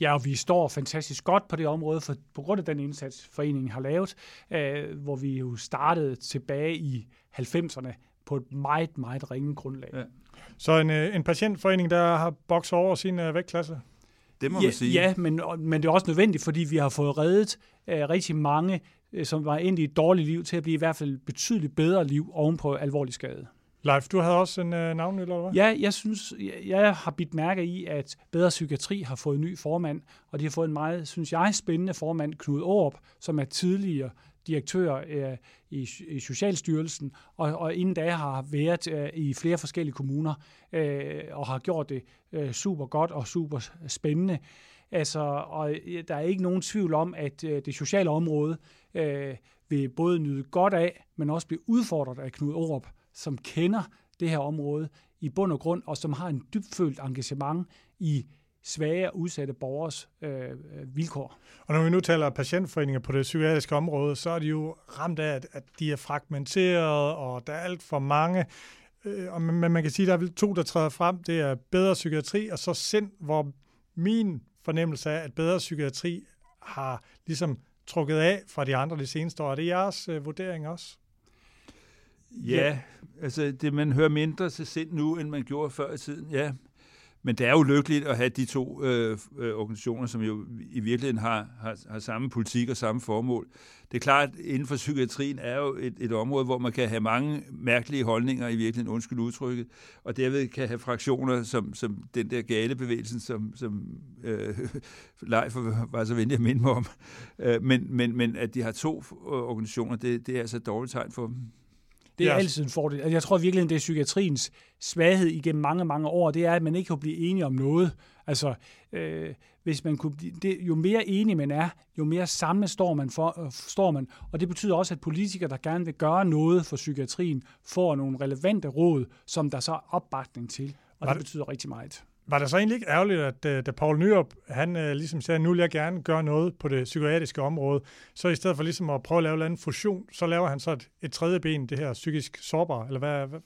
Ja, og vi står fantastisk godt på det område, for, på grund af den indsats, foreningen har lavet, øh, hvor vi jo startede tilbage i 90'erne på et meget, meget ringe grundlag. Ja. Så en, øh, en patientforening, der har bokset over sin øh, vægtklasse? Det må ja, man sige. Ja, men, men det er også nødvendigt, fordi vi har fået reddet uh, rigtig mange, uh, som var ind i et dårligt liv, til at blive i hvert fald betydeligt bedre liv oven på alvorlig skade. Leif, du havde også en øh, navn, eller hvad? Ja, jeg synes, jeg, jeg har bidt mærke i, at Bedre Psykiatri har fået en ny formand, og de har fået en meget, synes jeg, spændende formand, Knud Aarup, som er tidligere direktør øh, i, i Socialstyrelsen, og, og inden da har været øh, i flere forskellige kommuner, øh, og har gjort det øh, super godt og super spændende. Altså, og øh, der er ikke nogen tvivl om, at øh, det sociale område øh, vil både nyde godt af, men også blive udfordret af Knud Aarup, som kender det her område i bund og grund, og som har en dybfølt engagement i svage og udsatte borgers øh, vilkår. Og når vi nu taler patientforeninger på det psykiatriske område, så er de jo ramt af, at, at de er fragmenteret, og der er alt for mange. Øh, og, men man kan sige, at der er vel to, der træder frem. Det er bedre psykiatri, og så sind, hvor min fornemmelse er, at bedre psykiatri har ligesom trukket af fra de andre de seneste år. Er det jeres øh, vurdering også? Ja, altså det, man hører mindre til sind nu, end man gjorde før i tiden, ja. Men det er jo lykkeligt at have de to øh, øh, organisationer, som jo i virkeligheden har, har, har samme politik og samme formål. Det er klart, at inden for psykiatrien er jo et, et område, hvor man kan have mange mærkelige holdninger i virkeligheden, undskyld udtrykket, og derved kan have fraktioner som, som den der gale bevægelsen, som, som øh, <laughs> Leif var så venlig at minde mig om. Øh, men, men, men at de har to organisationer, det, det er altså et dårligt tegn for dem. Det er yes. altid en fordel. Altså, jeg tror virkelig, det er psykiatriens svaghed igennem mange, mange år, det er, at man ikke kan blive enige om noget. Altså, øh, hvis man kunne blive, det, jo mere enig man er, jo mere samlet står man, for, øh, står man. Og det betyder også, at politikere, der gerne vil gøre noget for psykiatrien, får nogle relevante råd, som der så er opbakning til. Og det, det betyder rigtig meget. Var det så egentlig ikke ærgerligt, at øh, da Paul Nyrup, han øh, ligesom sagde, nu vil jeg gerne gøre noget på det psykiatriske område, så i stedet for ligesom at prøve at lave en fusion, så laver han så et, et tredje ben, det her psykisk sårbare, eller hvad? hvad?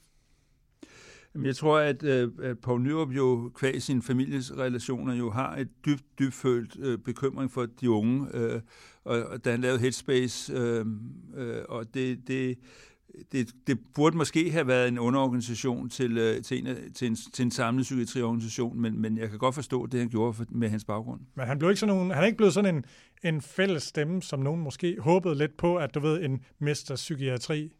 Jeg tror, at, øh, at Paul Nyrup jo kvæg sine families relationer jo har et dybt, dybt følt øh, bekymring for de unge, øh, og, og da han lavede Headspace, øh, øh, og det, det det, det burde måske have været en underorganisation til, øh, til, en, til, en, til en samlet psykiatriorganisation, men, men jeg kan godt forstå det, han gjorde for, med hans baggrund. Men han, blev ikke sådan nogen, han er ikke blevet sådan en, en fælles stemme, som nogen måske håbede lidt på, at du ved, en mester psykiatri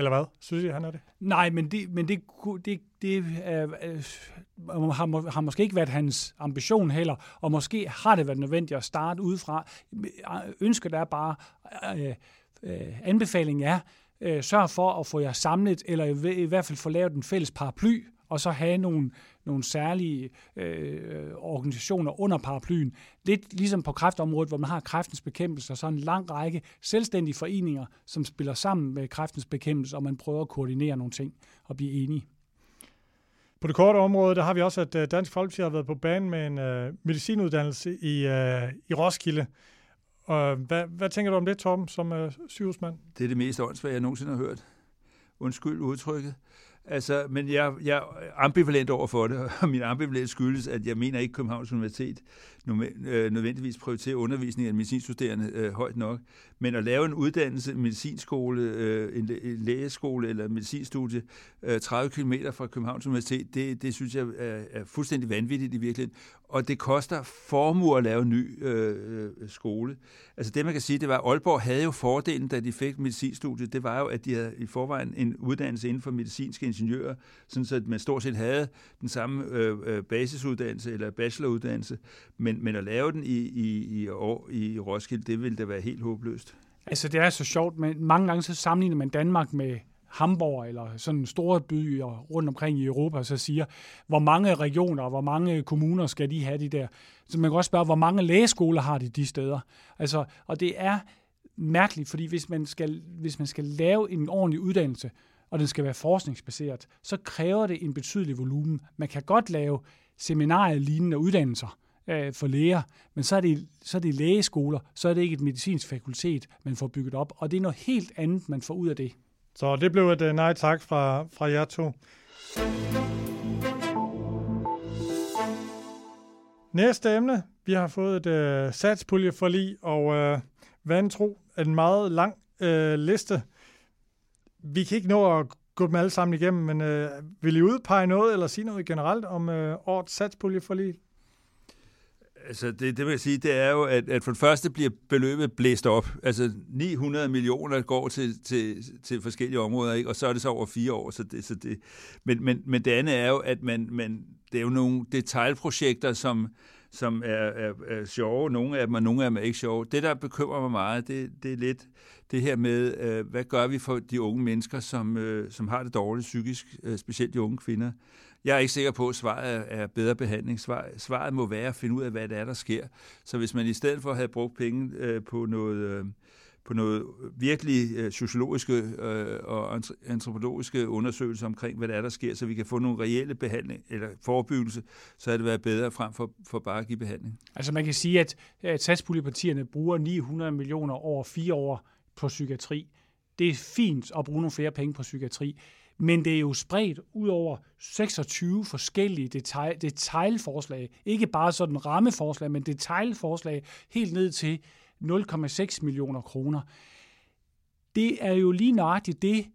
eller hvad? Synes I, han er det? Nej, men det, men det, det, det er, øh, har, har måske ikke været hans ambition heller, og måske har det været nødvendigt at starte udefra. Ønsket er bare, øh, øh, anbefalingen er, øh, sørg for at få jer samlet, eller i, i hvert fald få lavet en fælles paraply, og så have nogle, nogle særlige øh, organisationer under paraplyen. Lidt ligesom på kræftområdet, hvor man har kræftens bekæmpelse, og så en lang række selvstændige foreninger, som spiller sammen med kræftens bekæmpelse, og man prøver at koordinere nogle ting og blive enige. På det korte område, der har vi også, at øh, Dansk Folkeparti har været på banen med en øh, medicinuddannelse i, øh, i Roskilde. Og hvad, hvad tænker du om det, Tom, som øh, sygehusmand? Det er det mest åndsvage, jeg nogensinde har hørt. Undskyld udtrykket. Altså, men jeg, jeg er ambivalent over for det, og min ambivalent skyldes, at jeg mener ikke, Københavns Universitet øh, nødvendigvis prioriterer undervisning af medicinstuderende øh, højt nok. Men at lave en uddannelse, en medicinskole, øh, en, lægeskole eller en medicinstudie øh, 30 km fra Københavns Universitet, det, det synes jeg er, er fuldstændig vanvittigt i virkeligheden. Og det koster formue at lave en ny øh, øh, skole. Altså det, man kan sige, det var, at Aalborg havde jo fordelen, da de fik medicinstudiet, det var jo, at de havde i forvejen en uddannelse inden for medicinske ingeniører, sådan så man stort set havde den samme øh, øh, basisuddannelse eller bacheloruddannelse, men, men at lave den i, i, i, i Roskilde, det ville da være helt håbløst. Altså det er så sjovt, men mange gange så sammenligner man Danmark med Hamburg eller sådan store byer rundt omkring i Europa, så siger, hvor mange regioner og hvor mange kommuner skal de have de der. Så man kan også spørge, hvor mange lægeskoler har de de steder. Altså, og det er mærkeligt, fordi hvis man, skal, hvis man skal lave en ordentlig uddannelse, og den skal være forskningsbaseret, så kræver det en betydelig volumen. Man kan godt lave seminarielignende uddannelser øh, for læger, men så er, det, så er det lægeskoler, så er det ikke et medicinsk fakultet, man får bygget op, og det er noget helt andet, man får ud af det. Så det blev et øh, nej tak fra, fra jer to. Næste emne. Vi har fået et øh, satspuljeforlig, og øh, vantro en meget lang øh, liste. Vi kan ikke nå at gå dem alle sammen igennem, men øh, vil I udpege noget, eller sige noget generelt om øh, årets satspuljeforlig? Altså, det, det vil jeg sige, det er jo, at, at for det første bliver beløbet blæst op. Altså, 900 millioner går til, til, til forskellige områder, ikke? og så er det så over fire år. Så det, så det, men, men, men det andet er jo, at man, man, det er jo nogle detaljprojekter, som, som er, er, er sjove. Nogle af dem, og nogle af dem er ikke sjove. Det, der bekymrer mig meget, det, det er lidt det her med, øh, hvad gør vi for de unge mennesker, som, øh, som har det dårligt psykisk, øh, specielt de unge kvinder. Jeg er ikke sikker på, at svaret er bedre behandling. Svaret må være at finde ud af, hvad det er, der sker. Så hvis man i stedet for at have brugt penge øh, på noget... Øh, på noget virkelig øh, sociologiske øh, og antropologiske undersøgelser omkring, hvad der er, der sker, så vi kan få nogle reelle behandling eller forebyggelse, så er det været bedre frem for, for bare at give behandling. Altså man kan sige, at, at satspuljepartierne bruger 900 millioner over fire år på psykiatri. Det er fint at bruge nogle flere penge på psykiatri, men det er jo spredt ud over 26 forskellige detail, detailforslag. Ikke bare sådan rammeforslag, men detailforslag helt ned til 0,6 millioner kroner. Det er jo lige nøjagtigt det,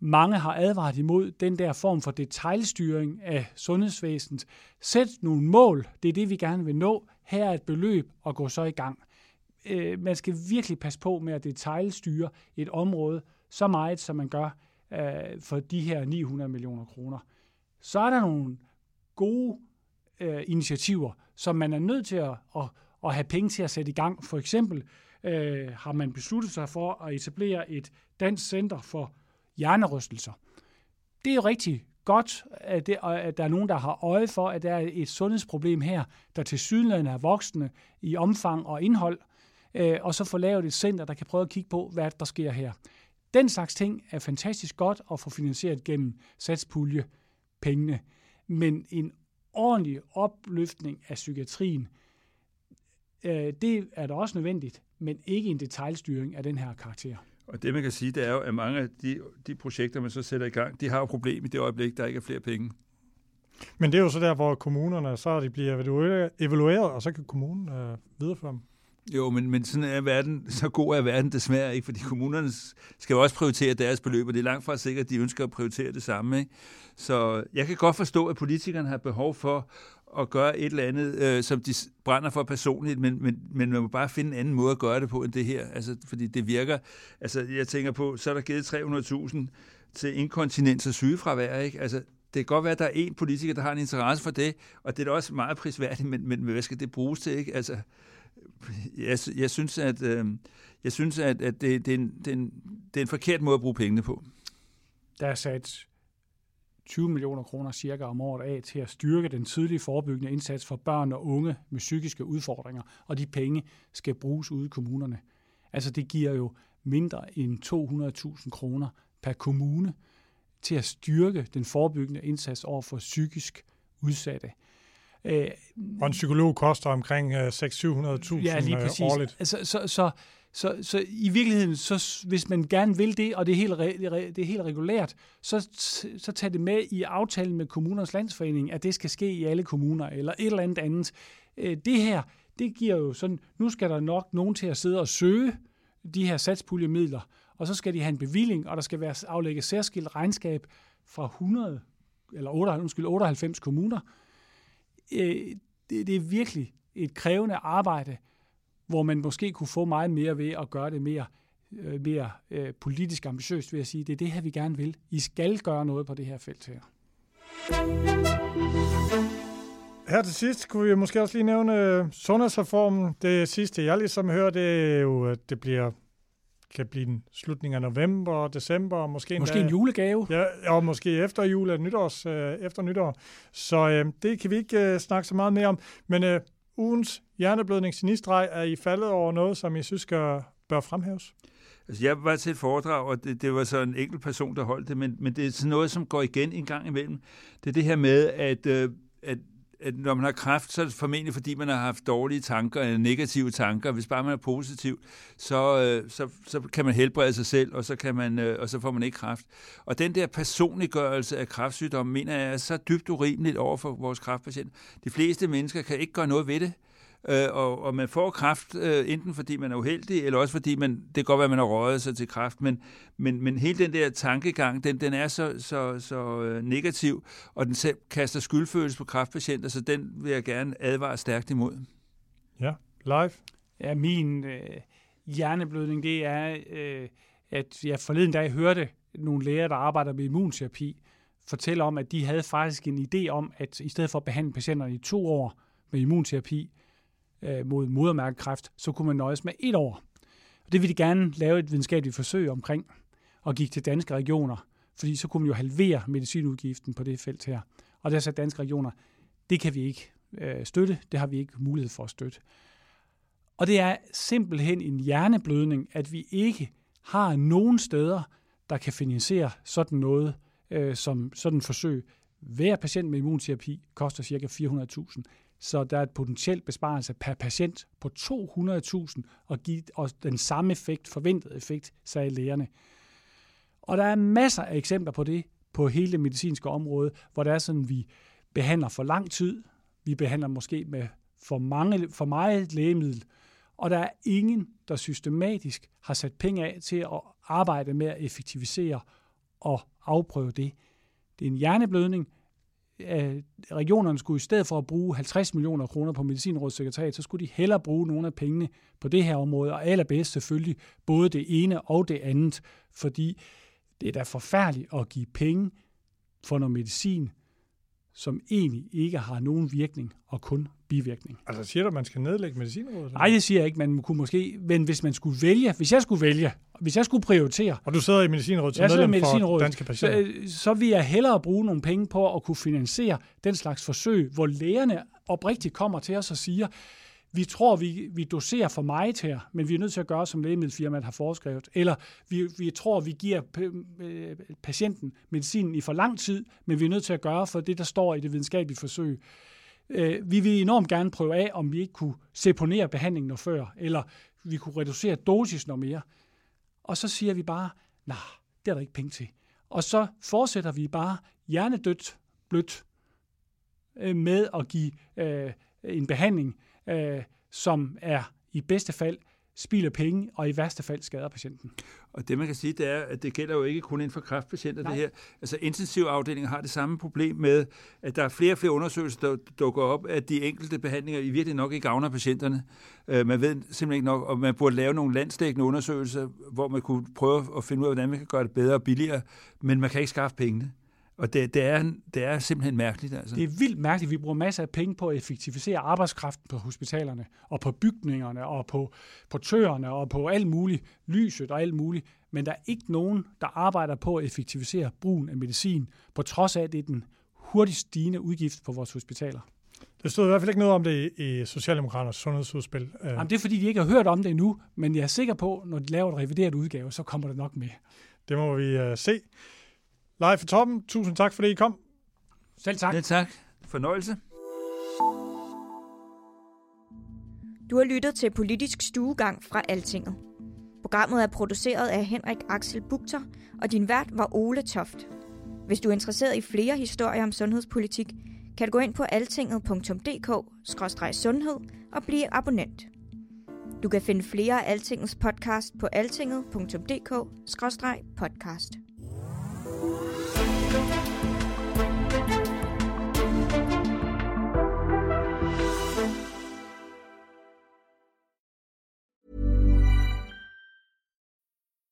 mange har advaret imod, den der form for detaljstyring af sundhedsvæsenet. Sæt nogle mål, det er det, vi gerne vil nå. Her er et beløb, og gå så i gang. Øh, man skal virkelig passe på med at detaljstyre et område så meget, som man gør øh, for de her 900 millioner kroner. Så er der nogle gode øh, initiativer, som man er nødt til at, at, at have penge til at sætte i gang. For eksempel øh, har man besluttet sig for at etablere et dansk center for hjernerystelser. Det er jo rigtig godt, at, det, at der er nogen, der har øje for, at der er et sundhedsproblem her, der til synligheden er voksende i omfang og indhold, øh, og så få lavet et center, der kan prøve at kigge på, hvad der sker her. Den slags ting er fantastisk godt at få finansieret gennem satspulje pengene, men en ordentlig opløftning af psykiatrien, øh, det er da også nødvendigt, men ikke en detaljstyring af den her karakter. Og det, man kan sige, det er jo, at mange af de, de projekter, man så sætter i gang, de har jo problem i det øjeblik, der ikke er flere penge. Men det er jo så der, hvor kommunerne, så de bliver evalueret, og så kan kommunen øh, videreføre dem. Jo, men, men sådan er verden, <laughs> så god er verden desværre ikke, fordi kommunerne skal jo også prioritere deres beløb, og det er langt fra sikkert, at de ønsker at prioritere det samme. Ikke? Så jeg kan godt forstå, at politikerne har behov for at gøre et eller andet, øh, som de brænder for personligt, men, men, men man må bare finde en anden måde at gøre det på end det her, altså, fordi det virker. Altså, jeg tænker på, så er der givet 300.000 til inkontinens og sygefravær, ikke? Altså, det kan godt være, at der er en politiker, der har en interesse for det, og det er da også meget prisværdigt, men, men hvad skal det bruges til, ikke? Altså, jeg, jeg synes, at, øh, jeg synes, at, at det, det, er en, det, er en, det er en forkert måde at bruge pengene på. Der er sat 20 millioner kroner cirka om året af til at styrke den tidlige forebyggende indsats for børn og unge med psykiske udfordringer, og de penge skal bruges ude i kommunerne. Altså det giver jo mindre end 200.000 kroner per kommune til at styrke den forebyggende indsats over for psykisk udsatte. Øh, og en psykolog koster omkring 600-700.000 ja, lige øh, præcis. årligt. Altså, så, så, så, så i virkeligheden, så, hvis man gerne vil det, og det er helt, det er helt regulært, så, så tag det med i aftalen med kommunernes landsforening, at det skal ske i alle kommuner, eller et eller andet andet. Øh, det her, det giver jo sådan, nu skal der nok nogen til at sidde og søge de her satspuljemidler, og så skal de have en bevilling, og der skal være aflægget særskilt regnskab fra 100 eller 98, undskyld, 98 kommuner, øh, det, det er virkelig et krævende arbejde, hvor man måske kunne få meget mere ved at gøre det mere, øh, mere øh, politisk ambitiøst, ved at sige, det er det her, vi gerne vil. I skal gøre noget på det her felt her. Her til sidst kunne vi måske også lige nævne øh, sundhedsreformen. Det sidste, jeg ligesom hører, det er jo, at det bliver kan blive en slutning af november, december, måske Måske en julegave. Ja, og måske efter jul eller nytårs, øh, efter nytår. Så øh, det kan vi ikke øh, snakke så meget mere om. Men øh, ugens hjerneblødning sinistrej er I faldet over noget, som I synes skal, bør fremhæves? Altså, jeg var til et foredrag, og det, det var så en enkelt person, der holdt det, men, men det er sådan noget, som går igen en gang imellem. Det er det her med, at, øh, at at når man har kræft, så er det formentlig, fordi man har haft dårlige tanker, eller negative tanker. Hvis bare man er positiv, så, øh, så, så kan man helbrede sig selv, og så, kan man, øh, og så får man ikke kræft. Og den der personliggørelse af kræftsygdom, mener jeg er så dybt urimeligt over for vores kræftpatienter. De fleste mennesker kan ikke gøre noget ved det øh, og, og man får kræft, øh, enten fordi man er uheldig, eller også fordi man, det kan godt være, at man har røget sig til kræft, men, men, men hele den der tankegang, den, den er så, så, så øh, negativ, og den selv kaster skyldfølelse på kræftpatienter, så den vil jeg gerne advare stærkt imod. Ja, live. Ja, min øh, hjerneblødning, det er, øh, at jeg forleden dag hørte nogle læger, der arbejder med immunterapi, fortælle om, at de havde faktisk en idé om, at i stedet for at behandle patienterne i to år med immunterapi, øh, mod modermærkekræft, så kunne man nøjes med et år. Og det ville de gerne lave et videnskabeligt forsøg omkring, og gik til danske regioner, fordi så kunne man jo halvere medicinudgiften på det felt her. Og der sagde danske regioner, det kan vi ikke øh, støtte, det har vi ikke mulighed for at støtte. Og det er simpelthen en hjerneblødning, at vi ikke har nogen steder, der kan finansiere sådan noget øh, som sådan forsøg. Hver patient med immunterapi koster ca. 400.000 så der er et potentielt besparelse per patient på 200.000 og give os den samme effekt, forventet effekt, sagde lægerne. Og der er masser af eksempler på det på hele det medicinske område, hvor det er sådan, vi behandler for lang tid, vi behandler måske med for, mange, for meget lægemiddel, og der er ingen, der systematisk har sat penge af til at arbejde med at effektivisere og afprøve det. Det er en hjerneblødning, regionerne skulle i stedet for at bruge 50 millioner kroner på medicinrådssekretariat, så skulle de hellere bruge nogle af pengene på det her område, og allerbedst selvfølgelig både det ene og det andet, fordi det er da forfærdeligt at give penge for noget medicin, som egentlig ikke har nogen virkning og kun bivirkning. Altså siger du, at man skal nedlægge medicinrådet? Nej, det siger jeg ikke. Man kunne måske, men hvis man skulle vælge, hvis jeg skulle vælge, hvis jeg skulle prioritere... Og du sidder i medicinrådet som medlem for danske patienter. Så, så vil jeg hellere bruge nogle penge på at kunne finansiere den slags forsøg, hvor lægerne oprigtigt kommer til os og siger, vi tror, vi, vi doserer for meget her, men vi er nødt til at gøre, som lægemiddelfirmaet har foreskrevet. Eller vi, vi tror, vi giver øh, patienten medicinen i for lang tid, men vi er nødt til at gøre for det, der står i det videnskabelige forsøg. Øh, vi vil enormt gerne prøve af, om vi ikke kunne seponere behandlingen noget før, eller vi kunne reducere dosis noget mere. Og så siger vi bare, nej, det er der ikke penge til. Og så fortsætter vi bare hjernedødt blødt øh, med at give øh, en behandling, øh, som er i bedste fald spilder penge, og i værste fald skader patienten. Og det man kan sige, det er, at det gælder jo ikke kun inden for kræftpatienter, Nej. det her. Altså intensivafdelinger har det samme problem med, at der er flere og flere undersøgelser, der dukker op, at de enkelte behandlinger i virkelig nok ikke gavner patienterne. Uh, man ved simpelthen ikke nok, og man burde lave nogle landstækkende undersøgelser, hvor man kunne prøve at finde ud af, hvordan man kan gøre det bedre og billigere, men man kan ikke skaffe pengene. Og det, det, er, det er simpelthen mærkeligt. Altså. Det er vildt mærkeligt. Vi bruger masser af penge på at effektivisere arbejdskraften på hospitalerne, og på bygningerne, og på portørerne, og på alt muligt, lyset og alt muligt. Men der er ikke nogen, der arbejder på at effektivisere brugen af medicin, på trods af, at det er den hurtigst stigende udgift på vores hospitaler. Det stod i hvert fald ikke noget om det i Socialdemokraternes sundhedsudspil. Jamen, det er fordi, de ikke har hørt om det endnu, men jeg er sikker på, når de laver et revideret udgave, så kommer det nok med. Det må vi uh, se. Live for toppen, tusind tak, fordi I kom. Selv tak. Selv tak. Fornøjelse. Du har lyttet til Politisk Stuegang fra Altinget. Programmet er produceret af Henrik Axel Bugter, og din vært var Ole Toft. Hvis du er interesseret i flere historier om sundhedspolitik, kan du gå ind på altinget.dk-sundhed og blive abonnent. Du kan finde flere af Altingets podcast på altinget.dk-podcast. Thank you.